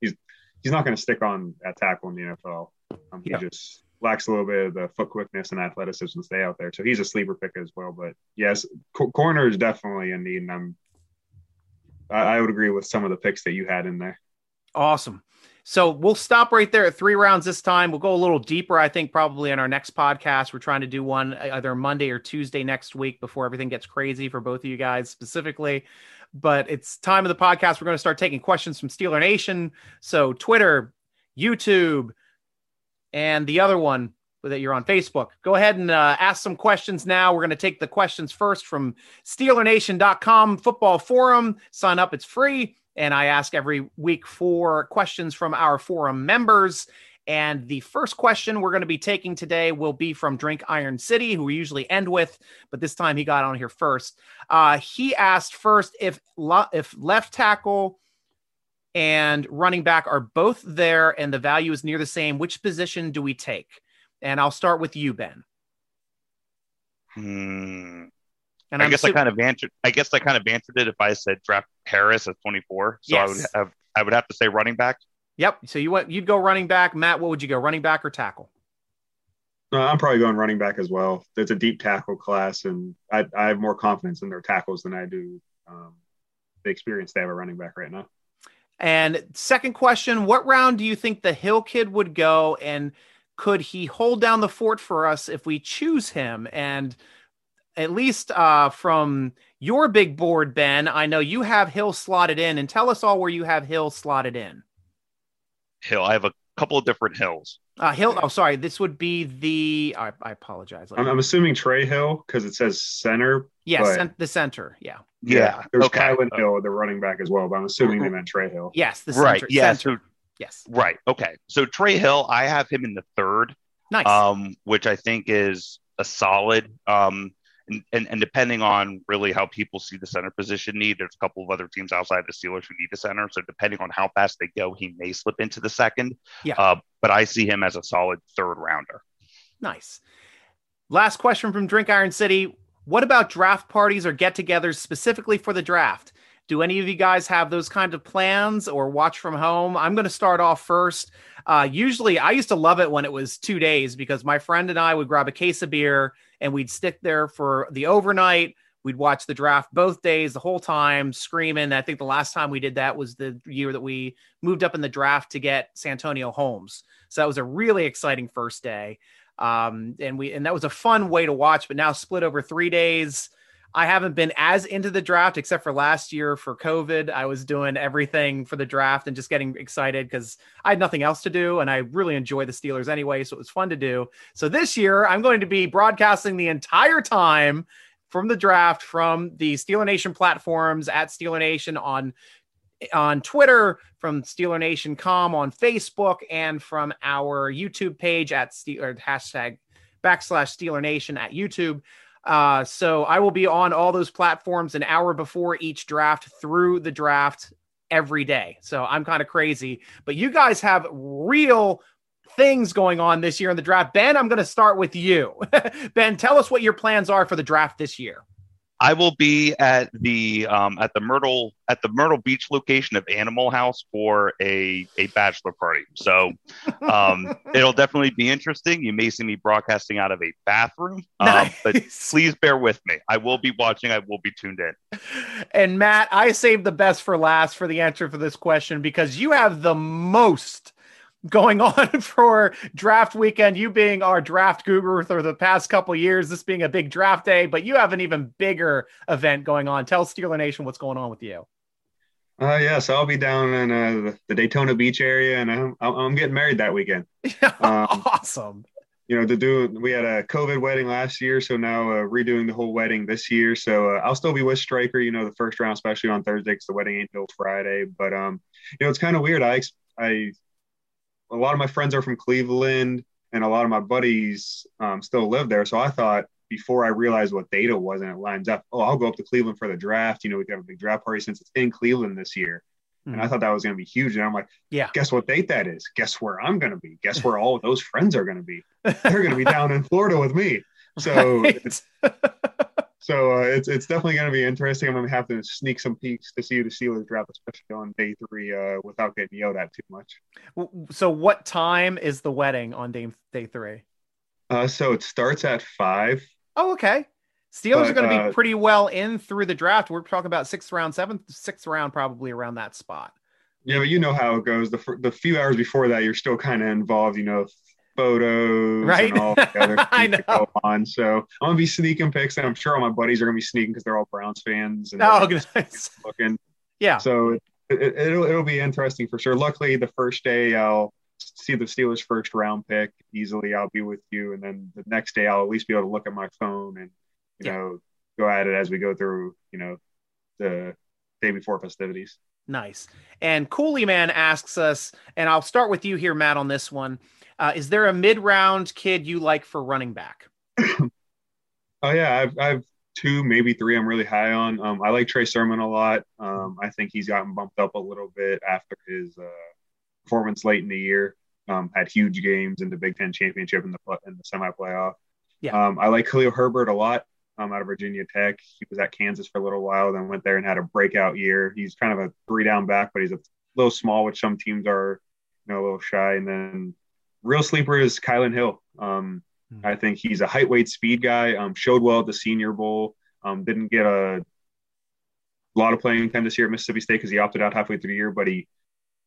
he's he's not going to stick on at tackle in the NFL. Um, he Yeah. just lacks a little bit of the foot quickness and athleticism to stay out there. So he's a sleeper pick as well. But yes, co- corner is definitely a need, and I'm I, I would agree with some of the picks that you had in there. Awesome. So we'll stop right there at three rounds this time. We'll go a little deeper, I think, probably in our next podcast. We're trying to do one either Monday or Tuesday next week before everything gets crazy for both of you guys specifically. But it's time of the podcast. We're going to start taking questions from Steeler Nation. So Twitter, YouTube, and the other one that you're on Facebook. Go ahead and uh, ask some questions now. We're going to take the questions first from SteelerNation.com football forum. Sign up, it's free. And I ask every week for questions from our forum members. And the first question we're going to be taking today will be from Drink Iron City, who we usually end with, but this time he got on here first. Uh, he asked first if lo- if left tackle and running back are both there and the value is near the same, which position do we take? And I'll start with you, Ben. Hmm. And I I'm guess I kind of answered. I guess I kind of answered it if I said draft Harris at 24. So I would have. I would have to say running back. Yep. So you went, you'd go running back. Matt, what would you go? Running back or tackle? Uh, I'm probably going running back as well. It's a deep tackle class, and I, I have more confidence in their tackles than I do um, the experience they have at running back right now. And second question, what round do you think the Hill kid would go and could he hold down the fort for us if we choose him? And at least uh, from your big board, Ben, I know you have Hill slotted in and tell us all where you have Hill slotted in. Hill. I have a couple of different hills. Uh, Hill, oh, sorry, this would be the, I, I apologize. I'm, I'm assuming Trey Hill because it says center. yes, but- cent- the center. Yeah. Yeah. There's okay. Kylan Hill, the running back as well, but I'm assuming they meant Trey Hill. Yes, the Right. center. Yeah. center. So yes. right. Okay. So Trey Hill, I have him in the third. Nice. um, which I think is a solid. Um, and, and, and depending on really how people see the center position need, there's a couple of other teams outside the Steelers who need a center. So depending on how fast they go, he may slip into the second. Yeah. Uh, but I see him as a solid third rounder. Nice. Last question from Drink Iron City. What about draft parties or get togethers specifically for the draft? Do any of you guys have those kinds of plans or watch from home? I'm going to start off first. Uh, usually, I used to love it when it was two days because my friend and I would grab a case of beer and we'd stick there for the overnight. We'd watch the draft both days, the whole time, screaming. I think the last time we did that was the year that we moved up in the draft to get Santonio Holmes. So that was a really exciting first day um and we and that was a fun way to watch but now split over three days i haven't been as into the draft except for last year for covid i was doing everything for the draft and just getting excited because i had nothing else to do and i really enjoy the steelers anyway so it was fun to do so this year i'm going to be broadcasting the entire time from the draft from the Steeler Nation platforms at Steeler Nation on on Twitter, from SteelerNation.com on Facebook, and from our YouTube page at Steeler hashtag backslash Steeler Nation at YouTube. Uh, so I will be on all those platforms an hour before each draft through the draft every day. So I'm kind of crazy, but you guys have real things going on this year in the draft. Ben, I'm going to start with you. ben, tell us what your plans are for the draft this year. I will be at the um, at the Myrtle at the Myrtle Beach location of Animal House for a a bachelor party. So um, it'll definitely be interesting. You may see me broadcasting out of a bathroom, um, but please bear with me. I will be watching. I will be tuned in. And Matt, I saved the best for last for the answer for this question because you have the most going on for draft weekend. You being our draft guru for the past couple years, this being a big draft day, but you have an even bigger event going on. Tell Steeler Nation what's going on with you. Uh, yeah, so I'll be down in uh, the Daytona Beach area, and I'm, I'm I'm getting married that weekend. Um, awesome. You know, to do we had a COVID wedding last year, so now uh, redoing the whole wedding this year. So uh, I'll still be with Striker. You know, the first round, especially on Thursday, because the wedding ain't till Friday. But um, you know, it's kind of weird. I ex- I a lot of my friends are from Cleveland, and a lot of my buddies um, still live there. So I thought before I realized what data was and it lines up, oh, I'll go up to Cleveland for the draft. You know, we can have a big draft party since it's in Cleveland this year. And I thought that was going to be huge. And I'm like, Yeah. guess what date that is? Guess where I'm going to be? Guess where all of those friends are going to be? They're going to be down in Florida with me. So, Right. So uh, it's it's definitely going to be interesting. I'm going to have to sneak some peeks to see who the Steelers draft, especially on day three, uh, without getting yelled at too much. So what time is the wedding on day day three? Uh, so it starts at five. Oh, okay. Steelers are going to be uh, pretty well in through the draft. We're talking about sixth round, seventh, sixth round, probably around that spot. Yeah, but you know how it goes. The the few hours before that, you're still kind of involved. You know, photos Right. and all the other I know. go on. So I'm gonna be sneaking pics, and I'm sure all my buddies are gonna be sneaking because they're all Browns fans. And Oh, nice. looking. Yeah. So it, it'll it'll be interesting for sure. Luckily, the first day I'll see the Steelers' first round pick easily. I'll be with you, and then the next day I'll at least be able to look at my phone and you Yeah. know go at it as we go through you know the day before festivities. Nice. And Cooley Man asks us, and I'll start with you here, Matt, on this one. Uh, is there a mid round kid you like for running back? Oh yeah, I've I've two, maybe three. I'm really high on. Um, I like Trey Sermon a lot. Um, I think he's gotten bumped up a little bit after his uh, performance late in the year. Um, had huge games in the Big Ten championship in the in the semi playoff. Yeah. Um, I like Khalil Herbert a lot. Um, out of Virginia Tech, he was at Kansas for a little while, then went there and had a breakout year. He's kind of a three down back, but he's a little small, which some teams are, you know, a little shy. And then real sleeper is Kylan Hill. Um, Hmm. I think he's a height, weight, speed guy. Um, showed well at the Senior Bowl. Um, didn't get a lot of playing time this year at Mississippi State because he opted out halfway through the year, but he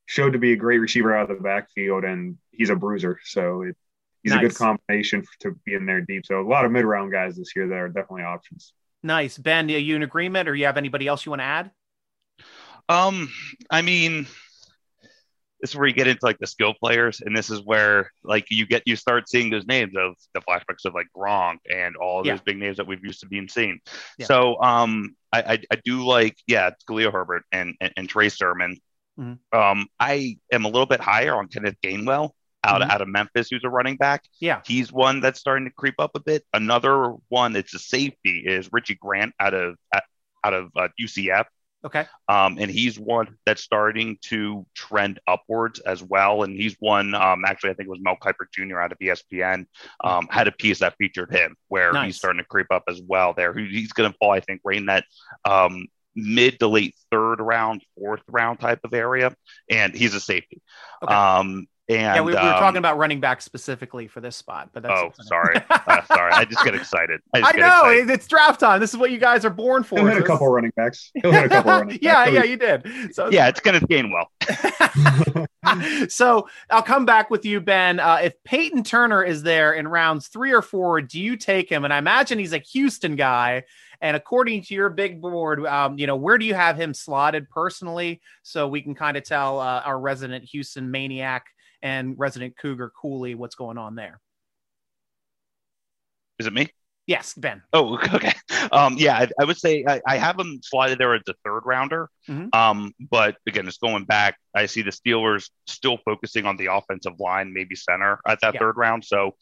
showed to be a great receiver out of the backfield, and he's a bruiser. So it, he's a good combination to be in there deep. So a lot of mid round guys this year that are definitely options. Nice. Ben, are you in agreement or you have anybody else you want to add? Um, I mean, this is where you get into like the skill players, and this is where like you get you start seeing those names of the flashbacks of like Gronk and all Yeah. those big names that we've used to being seen. Yeah. So um, I, I I do like yeah, Khalil Herbert and and, and Trey Sermon. Mhm. Um, I am a little bit higher on Kenneth Gainwell out Mhm. out of Memphis, who's a running back. Yeah. He's one that's starting to creep up a bit. Another one that's a safety is Richie Grant out of out of uh, UCF. Okay. Um, and he's one that's starting to trend upwards as well. And he's one, um, actually, I think it was Mel Kiper Jr. out of ESPN, um, had a piece that featured him where Nice. he's starting to creep up as well there. He's going to fall, I think, right in that um, mid to late third round, fourth round type of area. And he's a safety. Okay. Um, and yeah, we, we were um, talking about running back specifically for this spot, but that's Oh, sorry. Uh, sorry. I just get excited. I, I get know excited. it's draft time. This is what you guys are born for. He'll hit a couple running backs. He'll hit a couple running backs. yeah, yeah, you did. So Yeah, it's going to gain well. so I'll come back with you, Ben. Uh, if Peyton Turner is there in rounds three or four, do you take him? And I imagine he's a Houston guy. And according to your big board, um, you know, where do you have him slotted personally? So we can kind of tell uh, our resident Houston maniac and resident Cougar Cooley what's going on there. Is it me? Yes, Ben. Oh, okay. Um, yeah, I, I would say I, I have him slotted there as a third rounder. Mhm. Um, but again, it's going back. I see the Steelers still focusing on the offensive line, maybe center at that Yeah. third round. So,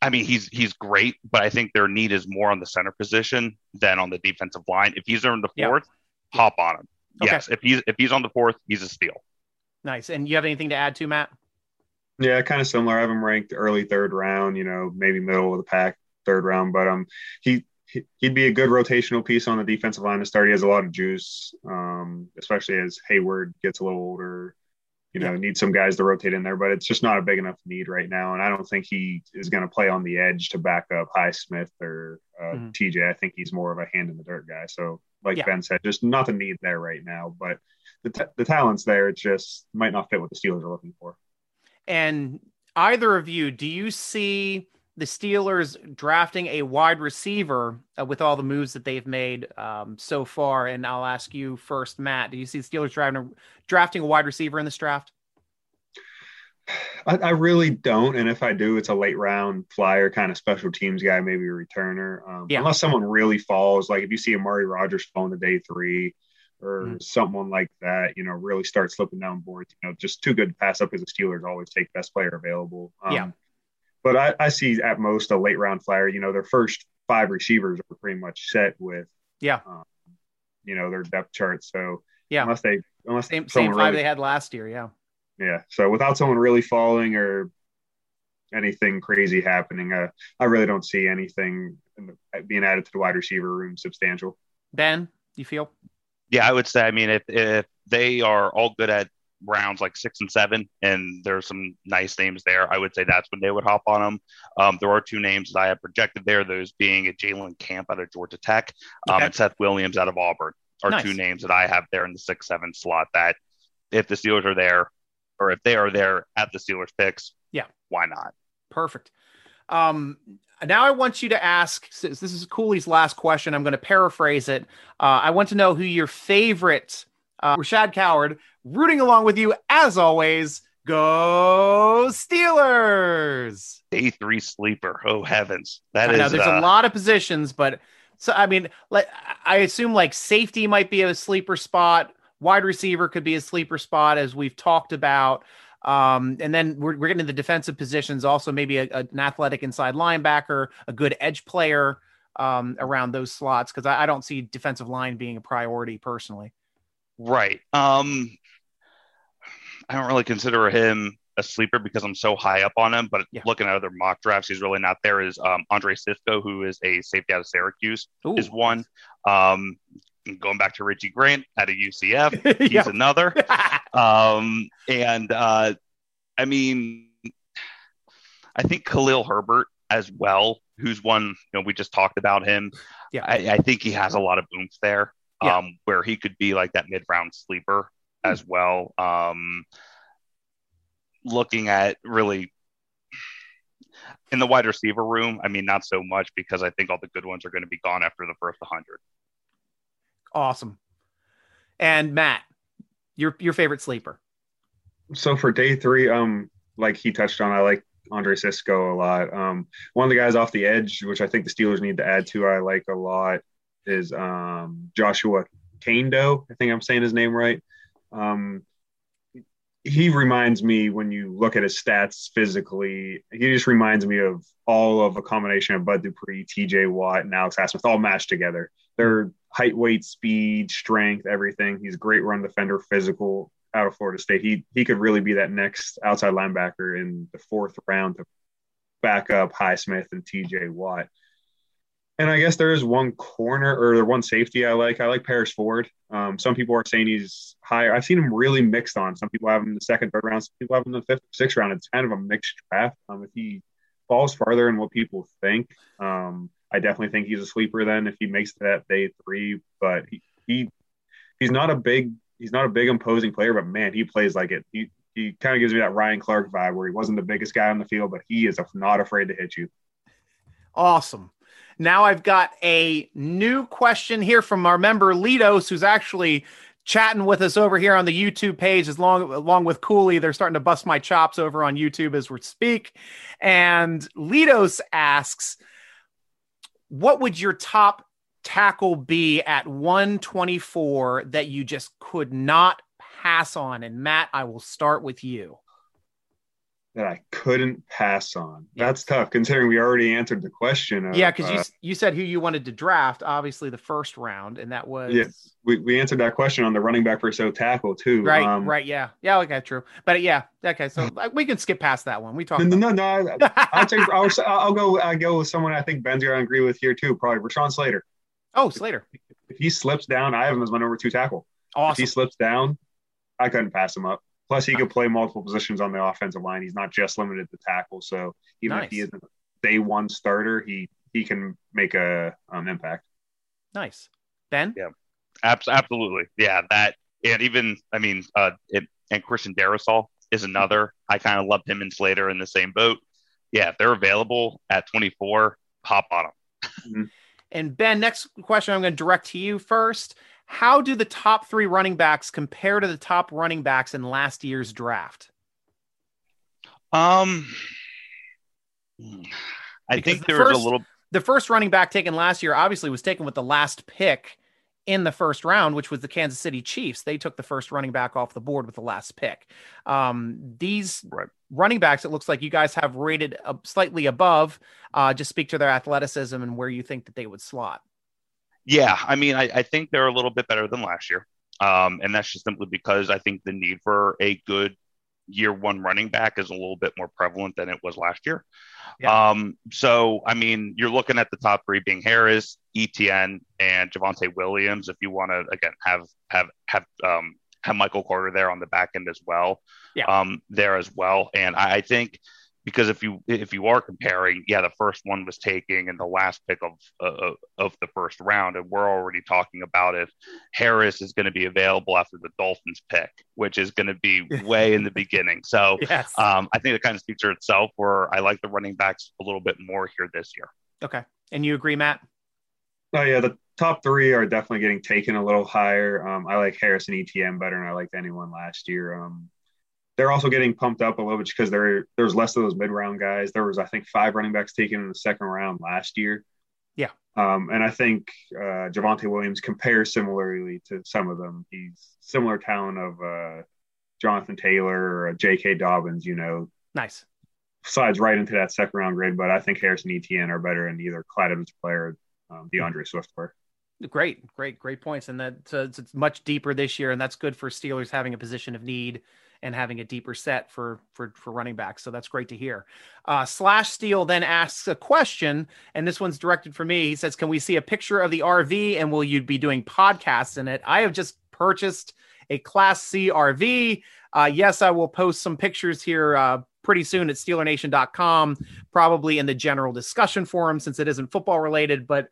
I mean, he's he's great, but I think their need is more on the center position than on the defensive line. If he's in the Yeah. fourth, hop on him. Okay. Yes, if he's if he's on the fourth, he's a steal. Nice. And you have anything to add to Matt? Yeah, kind of similar. I have him ranked early third round, you know, maybe middle of the pack, third round. But um, he he- he'd be a good rotational piece on the defensive line to start. He has a lot of juice, um, especially as Heyward gets a little older. You know, need some guys to rotate in there, but it's just not a big enough need right now. And I don't think he is going to play on the edge to back up Highsmith or uh, Mhm. TJ. I think he's more of a hand in the dirt guy. So, like Yeah. Ben said, just not the need there right now. But the, t- the talent's there. It just might not fit what the Steelers are looking for. And either of you, do you see the Steelers drafting a wide receiver uh, with all the moves that they've made um, so far? And I'll ask you first, Matt. Do you see the Steelers drafting a, drafting a wide receiver in this draft? I, I really don't, and if I do, it's a late round flyer kind of special teams guy, maybe a returner. Um, Yeah. Unless someone really falls, like if you see Amari Rogers falling to day three, or Mhm. someone like that, you know, really start slipping down boards. You know, just too good to pass up because the Steelers always take best player available. Um, Yeah. But I, I see at most a late round flyer. You know, their first five receivers are pretty much set with, Yeah. um, you know, their depth chart. So Yeah. unless they unless Same same five really, they had last year. Yeah. yeah. So without someone really falling or anything crazy happening, uh, I really don't see anything being added to the wide receiver room substantial. Ben, you feel? Yeah, I would say. I mean, if if they are all good at rounds like six and seven, and there's some nice names there, I would say that's when they would hop on them. Um, there are two names that I have projected there, those being a Jalen Camp out of Georgia Tech um, Okay. and Seth Williams out of Auburn are Nice. two names that I have there in the six seven slot. That if the Steelers are there, or if they are there at the Steelers picks, Yeah. why not? Perfect. Um, now I want you to ask. Since this is Cooley's last question, I'm going to paraphrase it. Uh, I want to know who your favorite uh, Rashad Coward, rooting along with you as always. Go Steelers! Day three sleeper. Oh heavens, that I is know there's uh, a lot of positions, but so I mean, like I assume like safety might be a sleeper spot. Wide receiver could be a sleeper spot, as we've talked about. Um, and then we're, we're getting to the defensive positions, also maybe a, an athletic inside linebacker, a good edge player um, around those slots, because I, I don't see defensive line being a priority personally. Right. Um, I don't really consider him a sleeper because I'm so high up on him. But Yeah. looking at other mock drafts, he's really not there. Is um, Andre Cisco, who is a safety out of Syracuse, Ooh. is one. Um, going back to Richie Grant out of UCF, he's Yeah. another. Um, and uh, I mean, I think Khalil Herbert as well, who's one. You know, we just talked about him. Yeah. I, I think he has a lot of oomph there, Yeah. um, where he could be like that mid-round sleeper as well. Um, looking at really in the wide receiver room, I mean, not so much because I think all the good ones are going to be gone after the first 100. awesome. And Matt, your your favorite sleeper? So for day three, um, like he touched on, I like Andre Cisco a lot. Um, one of the guys off the edge, which I think the Steelers need to add to, I like a lot, is um, Joshua Kaindoh. I think I'm saying his name right. Um, he reminds me when you look at his stats physically, he just reminds me of all of a combination of Bud Dupree, TJ Watt, and Alex Highsmith all mashed together. They're height, weight, speed, strength, everything. He's a great run defender, physical out of Florida State. He he could really be that next outside linebacker in the fourth round to back up Highsmith and TJ Watt. And I guess there is one corner or one safety I like. I like Paris Ford. Um, some people are saying he's higher. I've seen him really mixed on. Some people have him in the second, third round. Some people have him in the fifth, sixth round. It's kind of a mixed draft. Um, if he falls farther than what people think, um, I definitely think he's a sleeper. Then if he makes that day three, but he, he he's not a big he's not a big imposing player, but man, he plays like it. He he kind of gives me that Ryan Clark vibe where he wasn't the biggest guy on the field, but he is not afraid to hit you. Awesome. Now I've got a new question here from our member Lidos, who's actually chatting with us over here on the YouTube page, as long along with Cooley. They're starting to bust my chops over on YouTube as we speak. And Lidos asks, "What would your top tackle be at 124 that you just could not pass on?" And Matt, I will start with you. That I couldn't pass on. Yeah. That's tough considering we already answered the question. Of, Yeah, because you uh, you said who you wanted to draft, obviously the first round, and that was Yeah. we, we answered that question on the running back versus O tackle too. Right, Um, right, yeah, yeah, okay, true, but yeah, okay, so like, we can skip past that one. We talked. No, no, no. I- I'll take. I'll, I'll go. I'll go with someone I think Ben's gonna agree with here too. Probably Rashawn Slater. oh, Slater, If he slips down, I have him as my number two tackle. Awesome. If he slips down, I couldn't pass him up. Plus, he could play multiple positions on the offensive line. He's not just limited to tackle. So even Nice. if he isn't a day one starter, he he can make a um, impact. Nice, Ben. Yeah. Abs- absolutely. Yeah. That, and even, I mean, uh, it, and Christian Darrisaw is another. I kind of loved him and Slater in the same boat. Yeah. If they're available at 24, hop on them. And Ben, next question I'm going to direct to you first. How do the top three running backs compare to the top running backs in last year's draft? Um, I Because think the there's first- a little, The first running back taken last year obviously was taken with the last pick in the first round, which was the Kansas City Chiefs. They took the first running back off the board with the last pick. Um, these Right. running backs, it looks like you guys have rated uh, slightly above. Uh, just speak to their athleticism and where you think that they would slot. Yeah. I mean, I, I think they're a little bit better than last year. Um, and that's just simply because I think the need for a good year one running back is a little bit more prevalent than it was last year. Yeah. Um, so, I mean, you're looking at the top three being Harris, Etienne, and Javonte Williams. If you want to, again, have have have um, have Michael Carter there on the back end as well, yeah. um, there as well. And I, I think because if you if you are comparing, yeah, the first one was taking and the last pick of uh, of the first round, and we're already talking about if Harris is going to be available after the Dolphins pick, which is going to be way in the beginning. So yes. um, I think it kind of speaks for itself. Where I like the running backs a little bit more here this year. Okay, and you agree, Matt? Oh yeah, the top three are definitely getting taken a little higher. Um, I like Harris and Etienne better than I liked anyone last year. Um, they're also getting pumped up a little bit because there there's less of those mid round guys. There was I think five running backs taken in the second round last year. Yeah. Um, and I think uh, Javonte Williams compares similarly to some of them. He's similar talent of uh, Jonathan Taylor or J.K. Dobbins. You know. Nice. Slides right into that second round grade, but I think Harrison Etienne are better than either Clyde Edwards-Helaire or um, D'Andre Swift were. Great, great, great points, and that uh, it's much deeper this year, and that's good for Steelers having a position of need and having a deeper set for for for running backs. So that's great to hear. Uh, Slash Steel then asks a question, and this one's directed for me. He says, "Can we see a picture of the RV, and will you be doing podcasts in it?" I have just purchased a Class C RV. Uh, yes, I will post some pictures here uh, pretty soon at SteelerNation.com, probably in the general discussion forum since it isn't football related, but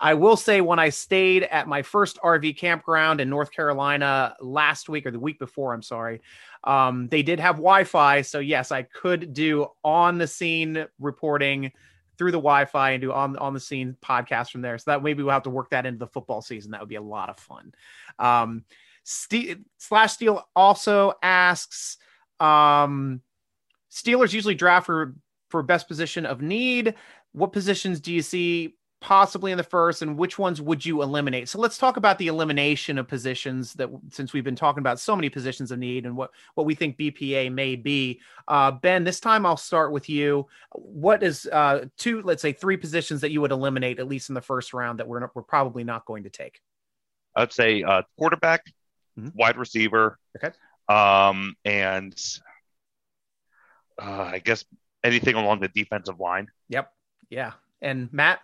I will say when I stayed at my first RV campground in North Carolina last week or the week before, I'm sorry, um, they did have Wi Fi. So, yes, I could do on the scene reporting through the Wi Fi and do on, on the scene podcast from there. So, that maybe we'll have to work that into the football season. That would be a lot of fun. Um, Slash Steel also asks um, Steelers usually draft for, for best position of need. What positions do you see possibly in the first and which ones would you eliminate? So let's talk about the elimination of positions that since we've been talking about so many positions of need and what what we think bpa may be. Uh, ben this time i'll start with you. What is uh, two let's say three positions that you would eliminate at least in the first round that we're, not, we're probably not going to take? I'd say uh, quarterback mm-hmm. wide receiver okay. um, and uh, i guess anything along the defensive line. Yep. Yeah. And matt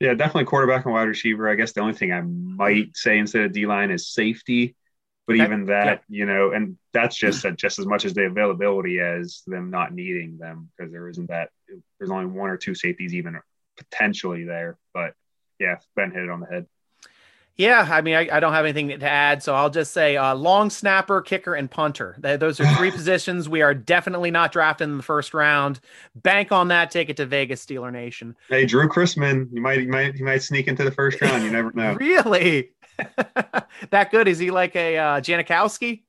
yeah, definitely quarterback and wide receiver. I guess the only thing I might say instead of D line is safety, but okay. even that, yeah. you know, and that's just just as much as the availability as them not needing them because there isn't that. There's only one or two safeties even potentially there, but yeah, Ben hit it on the head. Yeah, I mean, I, I, don't have anything to add, so I'll just say uh, long snapper, kicker, and punter. Those are three positions we are definitely not drafting in the first round. Bank on that. Take it to Vegas, Steeler Nation. Hey, Drew Chrisman, you might, you might, he might sneak into the first round. You never know. really? that good? Is he like a uh, Janikowski?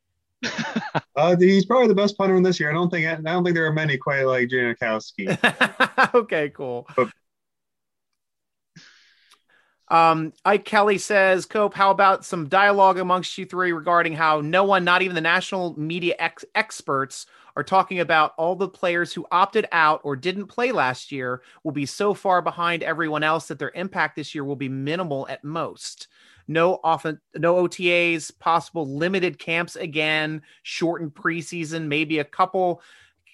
uh, he's probably the best punter in this year. I don't think I don't think there are many quite like Janikowski. okay, cool. But um, Ike Kelly says, Cope, how about some dialogue amongst you three regarding how no one, not even the national media ex- experts, are talking about all the players who opted out or didn't play last year will be so far behind everyone else that their impact this year will be minimal at most. No often, no OTAs, possible limited camps again, shortened preseason, maybe a couple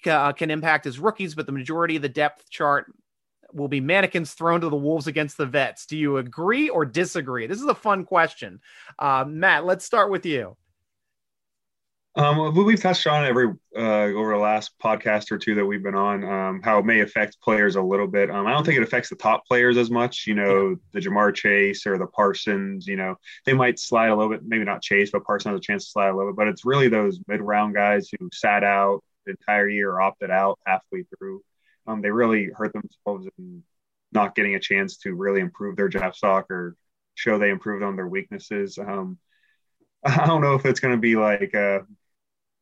uh, can impact as rookies, but the majority of the depth chart will be mannequins thrown to the wolves against the vets. Do you agree or disagree? This is a fun question. Uh, Matt, let's start with you. Um, we've touched on every uh, over the last podcast or two that we've been on, um, how it may affect players a little bit. Um, I don't think it affects the top players as much. You know, yeah. the Ja'Marr Chase or the Parsons. You know, they might slide a little bit. Maybe not Chase, but Parsons has a chance to slide a little bit. But it's really those mid-round guys who sat out the entire year or opted out halfway through um, they really hurt themselves in not getting a chance to really improve their draft stock or show they improved on their weaknesses. Um, I don't know if it's going to be like, uh,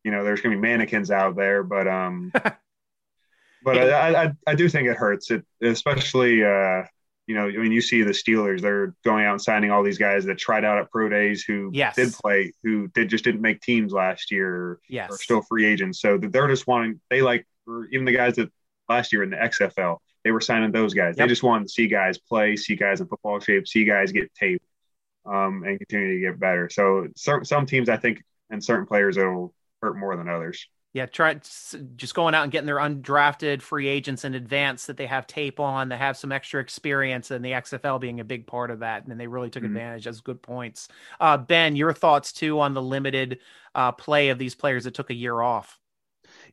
you know, there's going to be mannequins out there, but um, but I, I, I do think it hurts it, especially uh, you know, I mean, you see the Steelers, they're going out and signing all these guys that tried out at pro days who yes. did play, who did just didn't make teams last year, yes. or still free agents. So they're just wanting, they like, or even the guys that last year in the XFL. They were signing those guys. Yep. They just wanted to see guys play, see guys in football shape, see guys get tape. um, and continue to get better. So some some teams, I think, and certain players, it'll hurt more than others. Yeah, try just going out and getting their undrafted free agents in advance that they have tape on, that have some extra experience, and the XFL being a big part of that. And then they really took mm-hmm. advantage. That's good points. Uh, ben, your thoughts too on the limited uh, play of these players that took a year off?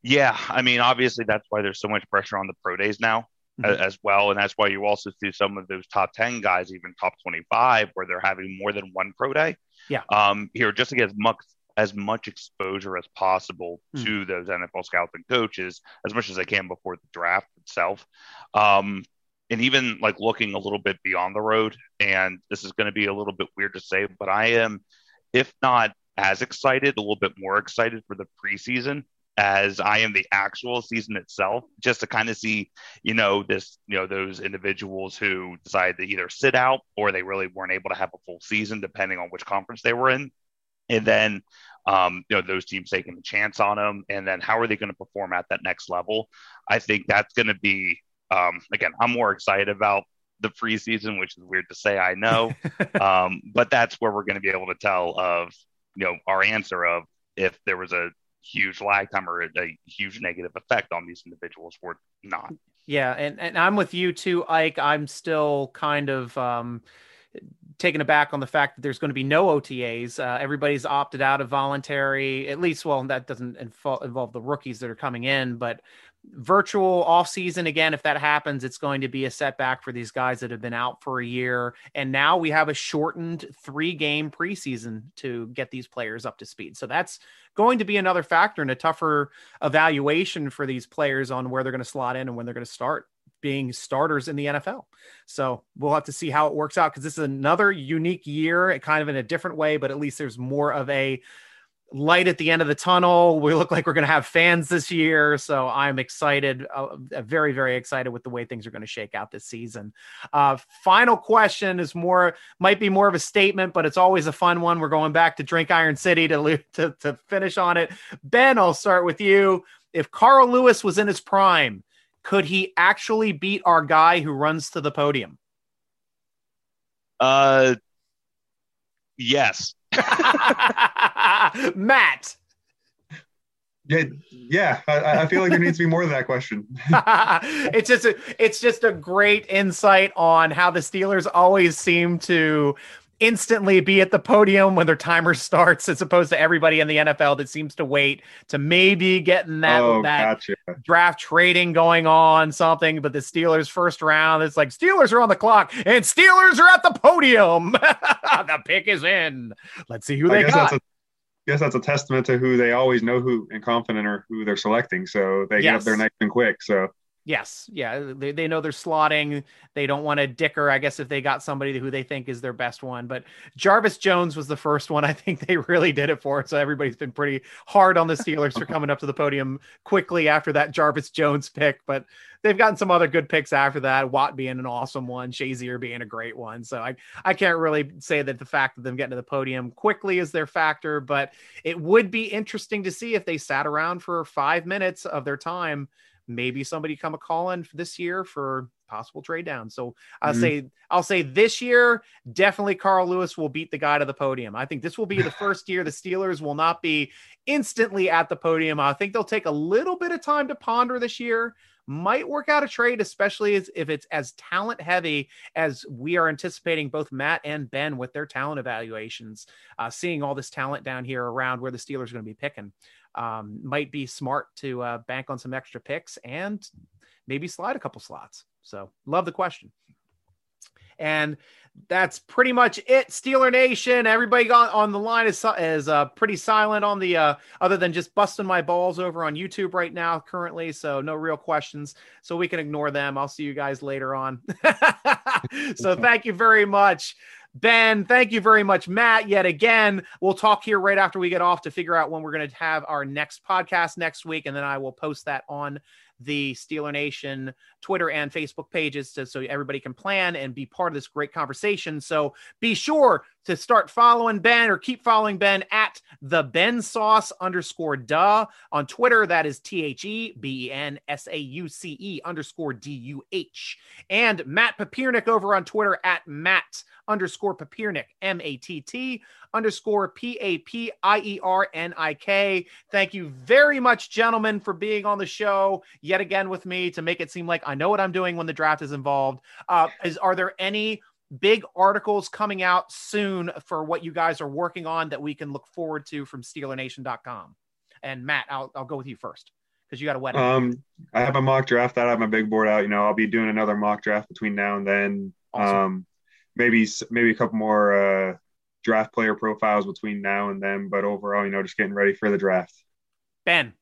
Yeah, I mean, obviously that's why there's so much pressure on the pro days now mm-hmm. as well, and that's why you also see some of those top ten guys, even top twenty-five, where they're having more than one pro day. Yeah. Um, here just to get as much as much exposure as possible mm. to those NFL scouts and coaches as much as they can before the draft itself. Um, and even like looking a little bit beyond the road, and this is going to be a little bit weird to say, but I am, if not as excited, a little bit more excited for the preseason as I am the actual season itself, just to kind of see, you know, this, you know, those individuals who decided to either sit out or they really weren't able to have a full season, depending on which conference they were in. And then, um, you know, those teams taking a chance on them. And then how are they going to perform at that next level? I think that's going to be, um, again, I'm more excited about the preseason, which is weird to say, I know. um, but that's where we're going to be able to tell of, you know, our answer of if there was a huge lag time or a, a huge negative effect on these individuals or not. Yeah, and, and I'm with you too, Ike. I'm still kind of um, taken aback on the fact that there's going to be no OTAs. Uh, everybody's opted out of voluntary, at least. Well, that doesn't involve, involve the rookies that are coming in, but virtual off season again if that happens it's going to be a setback for these guys that have been out for a year and now we have a shortened three game preseason to get these players up to speed so that's going to be another factor and a tougher evaluation for these players on where they're going to slot in and when they're going to start being starters in the NFL. So we'll have to see how it works out because this is another unique year, kind of in a different way, but at least there's more of a light at the end of the tunnel. We look like we're going to have fans this year. So I'm excited, uh, very, very excited with the way things are going to shake out this season. Uh, final question is more, might be more of a statement, but it's always a fun one. We're going back to Drink Iron City to, to, to finish on it. Ben, I'll start with you. If Carl Lewis was in his prime, could he actually beat our guy who runs to the podium? Uh, yes. Matt. Yeah, yeah. I, I, feel like there needs to be more to that question. it's just a, it's just a great insight on how the Steelers always seem to instantly be at the podium when their timer starts, as opposed to everybody in the NFL that seems to wait to maybe getting that oh, that gotcha. draft trading going on, something. But the Steelers first round, it's like Steelers are on the clock and Steelers are at the podium. the pick is in. Let's see who I they got. That's a, guess that's a testament to who they always know who and confident or who they're selecting. So they yes. get up there next and quick. So Yes, yeah, uh, they, they know they're slotting. They don't want to dicker, I guess, if they got somebody who they think is their best one. But Jarvis Jones was the first one. I think they really did it for. So everybody's been pretty hard on the Steelers for coming up to the podium quickly after that Jarvis Jones pick. But they've gotten some other good picks after that. Watt being an awesome one, Shazier being a great one. So I I can't really say that the fact that them getting to the podium quickly is their factor, but it would be interesting to see if they sat around for five minutes of their time maybe somebody come a call in this year for possible trade down. So I'll mm-hmm. say I'll say this year definitely Carl Lewis will beat the guy to the podium. I think this will be the first year the Steelers will not be instantly at the podium. I think they'll take a little bit of time to ponder this year. Might work out a trade, especially as, if it's as talent heavy as we are anticipating both Matt and Ben with their talent evaluations. Uh, seeing all this talent down here around where the Steelers are going to be picking um, might be smart to uh, bank on some extra picks and maybe slide a couple slots. So love the question. And that's pretty much it. Steeler Nation. Everybody got on the line is is uh, pretty silent on the uh, other than just busting my balls over on YouTube right now currently. So no real questions. So we can ignore them. I'll see you guys later on. so thank you very much. Ben, thank you very much, Matt. Yet again, we'll talk here right after we get off to figure out when we're going to have our next podcast next week, and then I will post that on the Steeler Nation Twitter and Facebook pages to, so everybody can plan and be part of this great conversation. So be sure to start following Ben or keep following Ben at the Ben Sauce underscore duh on Twitter. That is T H E B E N S A U C E underscore D U H. And Matt Papiernik over on Twitter at Matt underscore Papiernik, M A T T underscore P A P I E R N I K. Thank you very much, gentlemen, for being on the show yet again with me to make it seem like I know what I'm doing when the draft is involved. Uh, is are there any big articles coming out soon for what you guys are working on that we can look forward to from SteelerNation.com? And Matt, I'll, I'll go with you first because you got a wedding. Um, I have a mock draft out. I have my big board out. You know, I'll be doing another mock draft between now and then. Awesome. Um, maybe maybe a couple more uh, draft player profiles between now and then. But overall, you know, just getting ready for the draft. ben.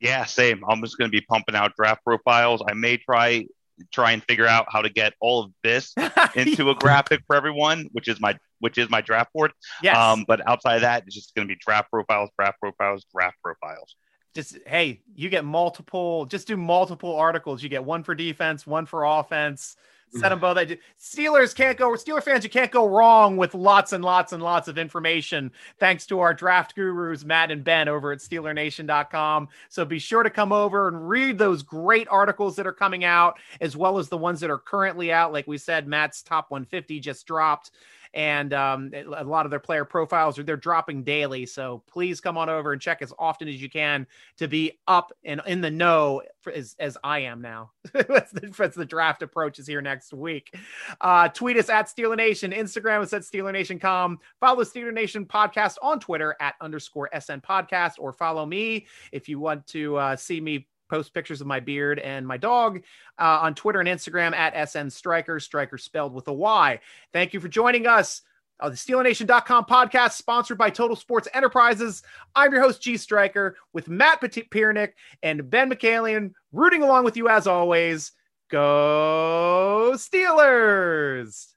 Yeah, same. I'm just going to be pumping out draft profiles. I may try try and figure out how to get all of this into a graphic for everyone, which is my which is my draft board. yes. Um, but outside of that, it's just going to be draft profiles, draft profiles, draft profiles. just hey, you get multiple. Just do multiple articles. You get one for defense, one for offense. Set mm-hmm. them both. Steelers can't go. Steeler fans, you can't go wrong with lots and lots and lots of information. Thanks to our draft gurus, Matt and Ben, over at SteelerNation.com. So be sure to come over and read those great articles that are coming out, as well as the ones that are currently out. Like we said, Matt's top 150 just dropped and um, a lot of their player profiles are they're dropping daily. So please come on over and check as often as you can to be up and in the know for, as, as I am now. that's, the, the draft approaches here next week. Uh, tweet us at Steeler Nation, Instagram is at Steeler Nation.com. Follow the Steeler Nation podcast on Twitter at underscore SN podcast, or follow me if you want to uh, see me post pictures of my beard and my dog uh, on Twitter and Instagram at SN Stryker, Stryker spelled with a Y. Thank you for joining us. Uh, the SteelerNation.com podcast, sponsored by Total Sports Enterprises. I'm your host, G Stryker, with Matt Piernick and Ben McCallion, rooting along with you as always. Go Steelers!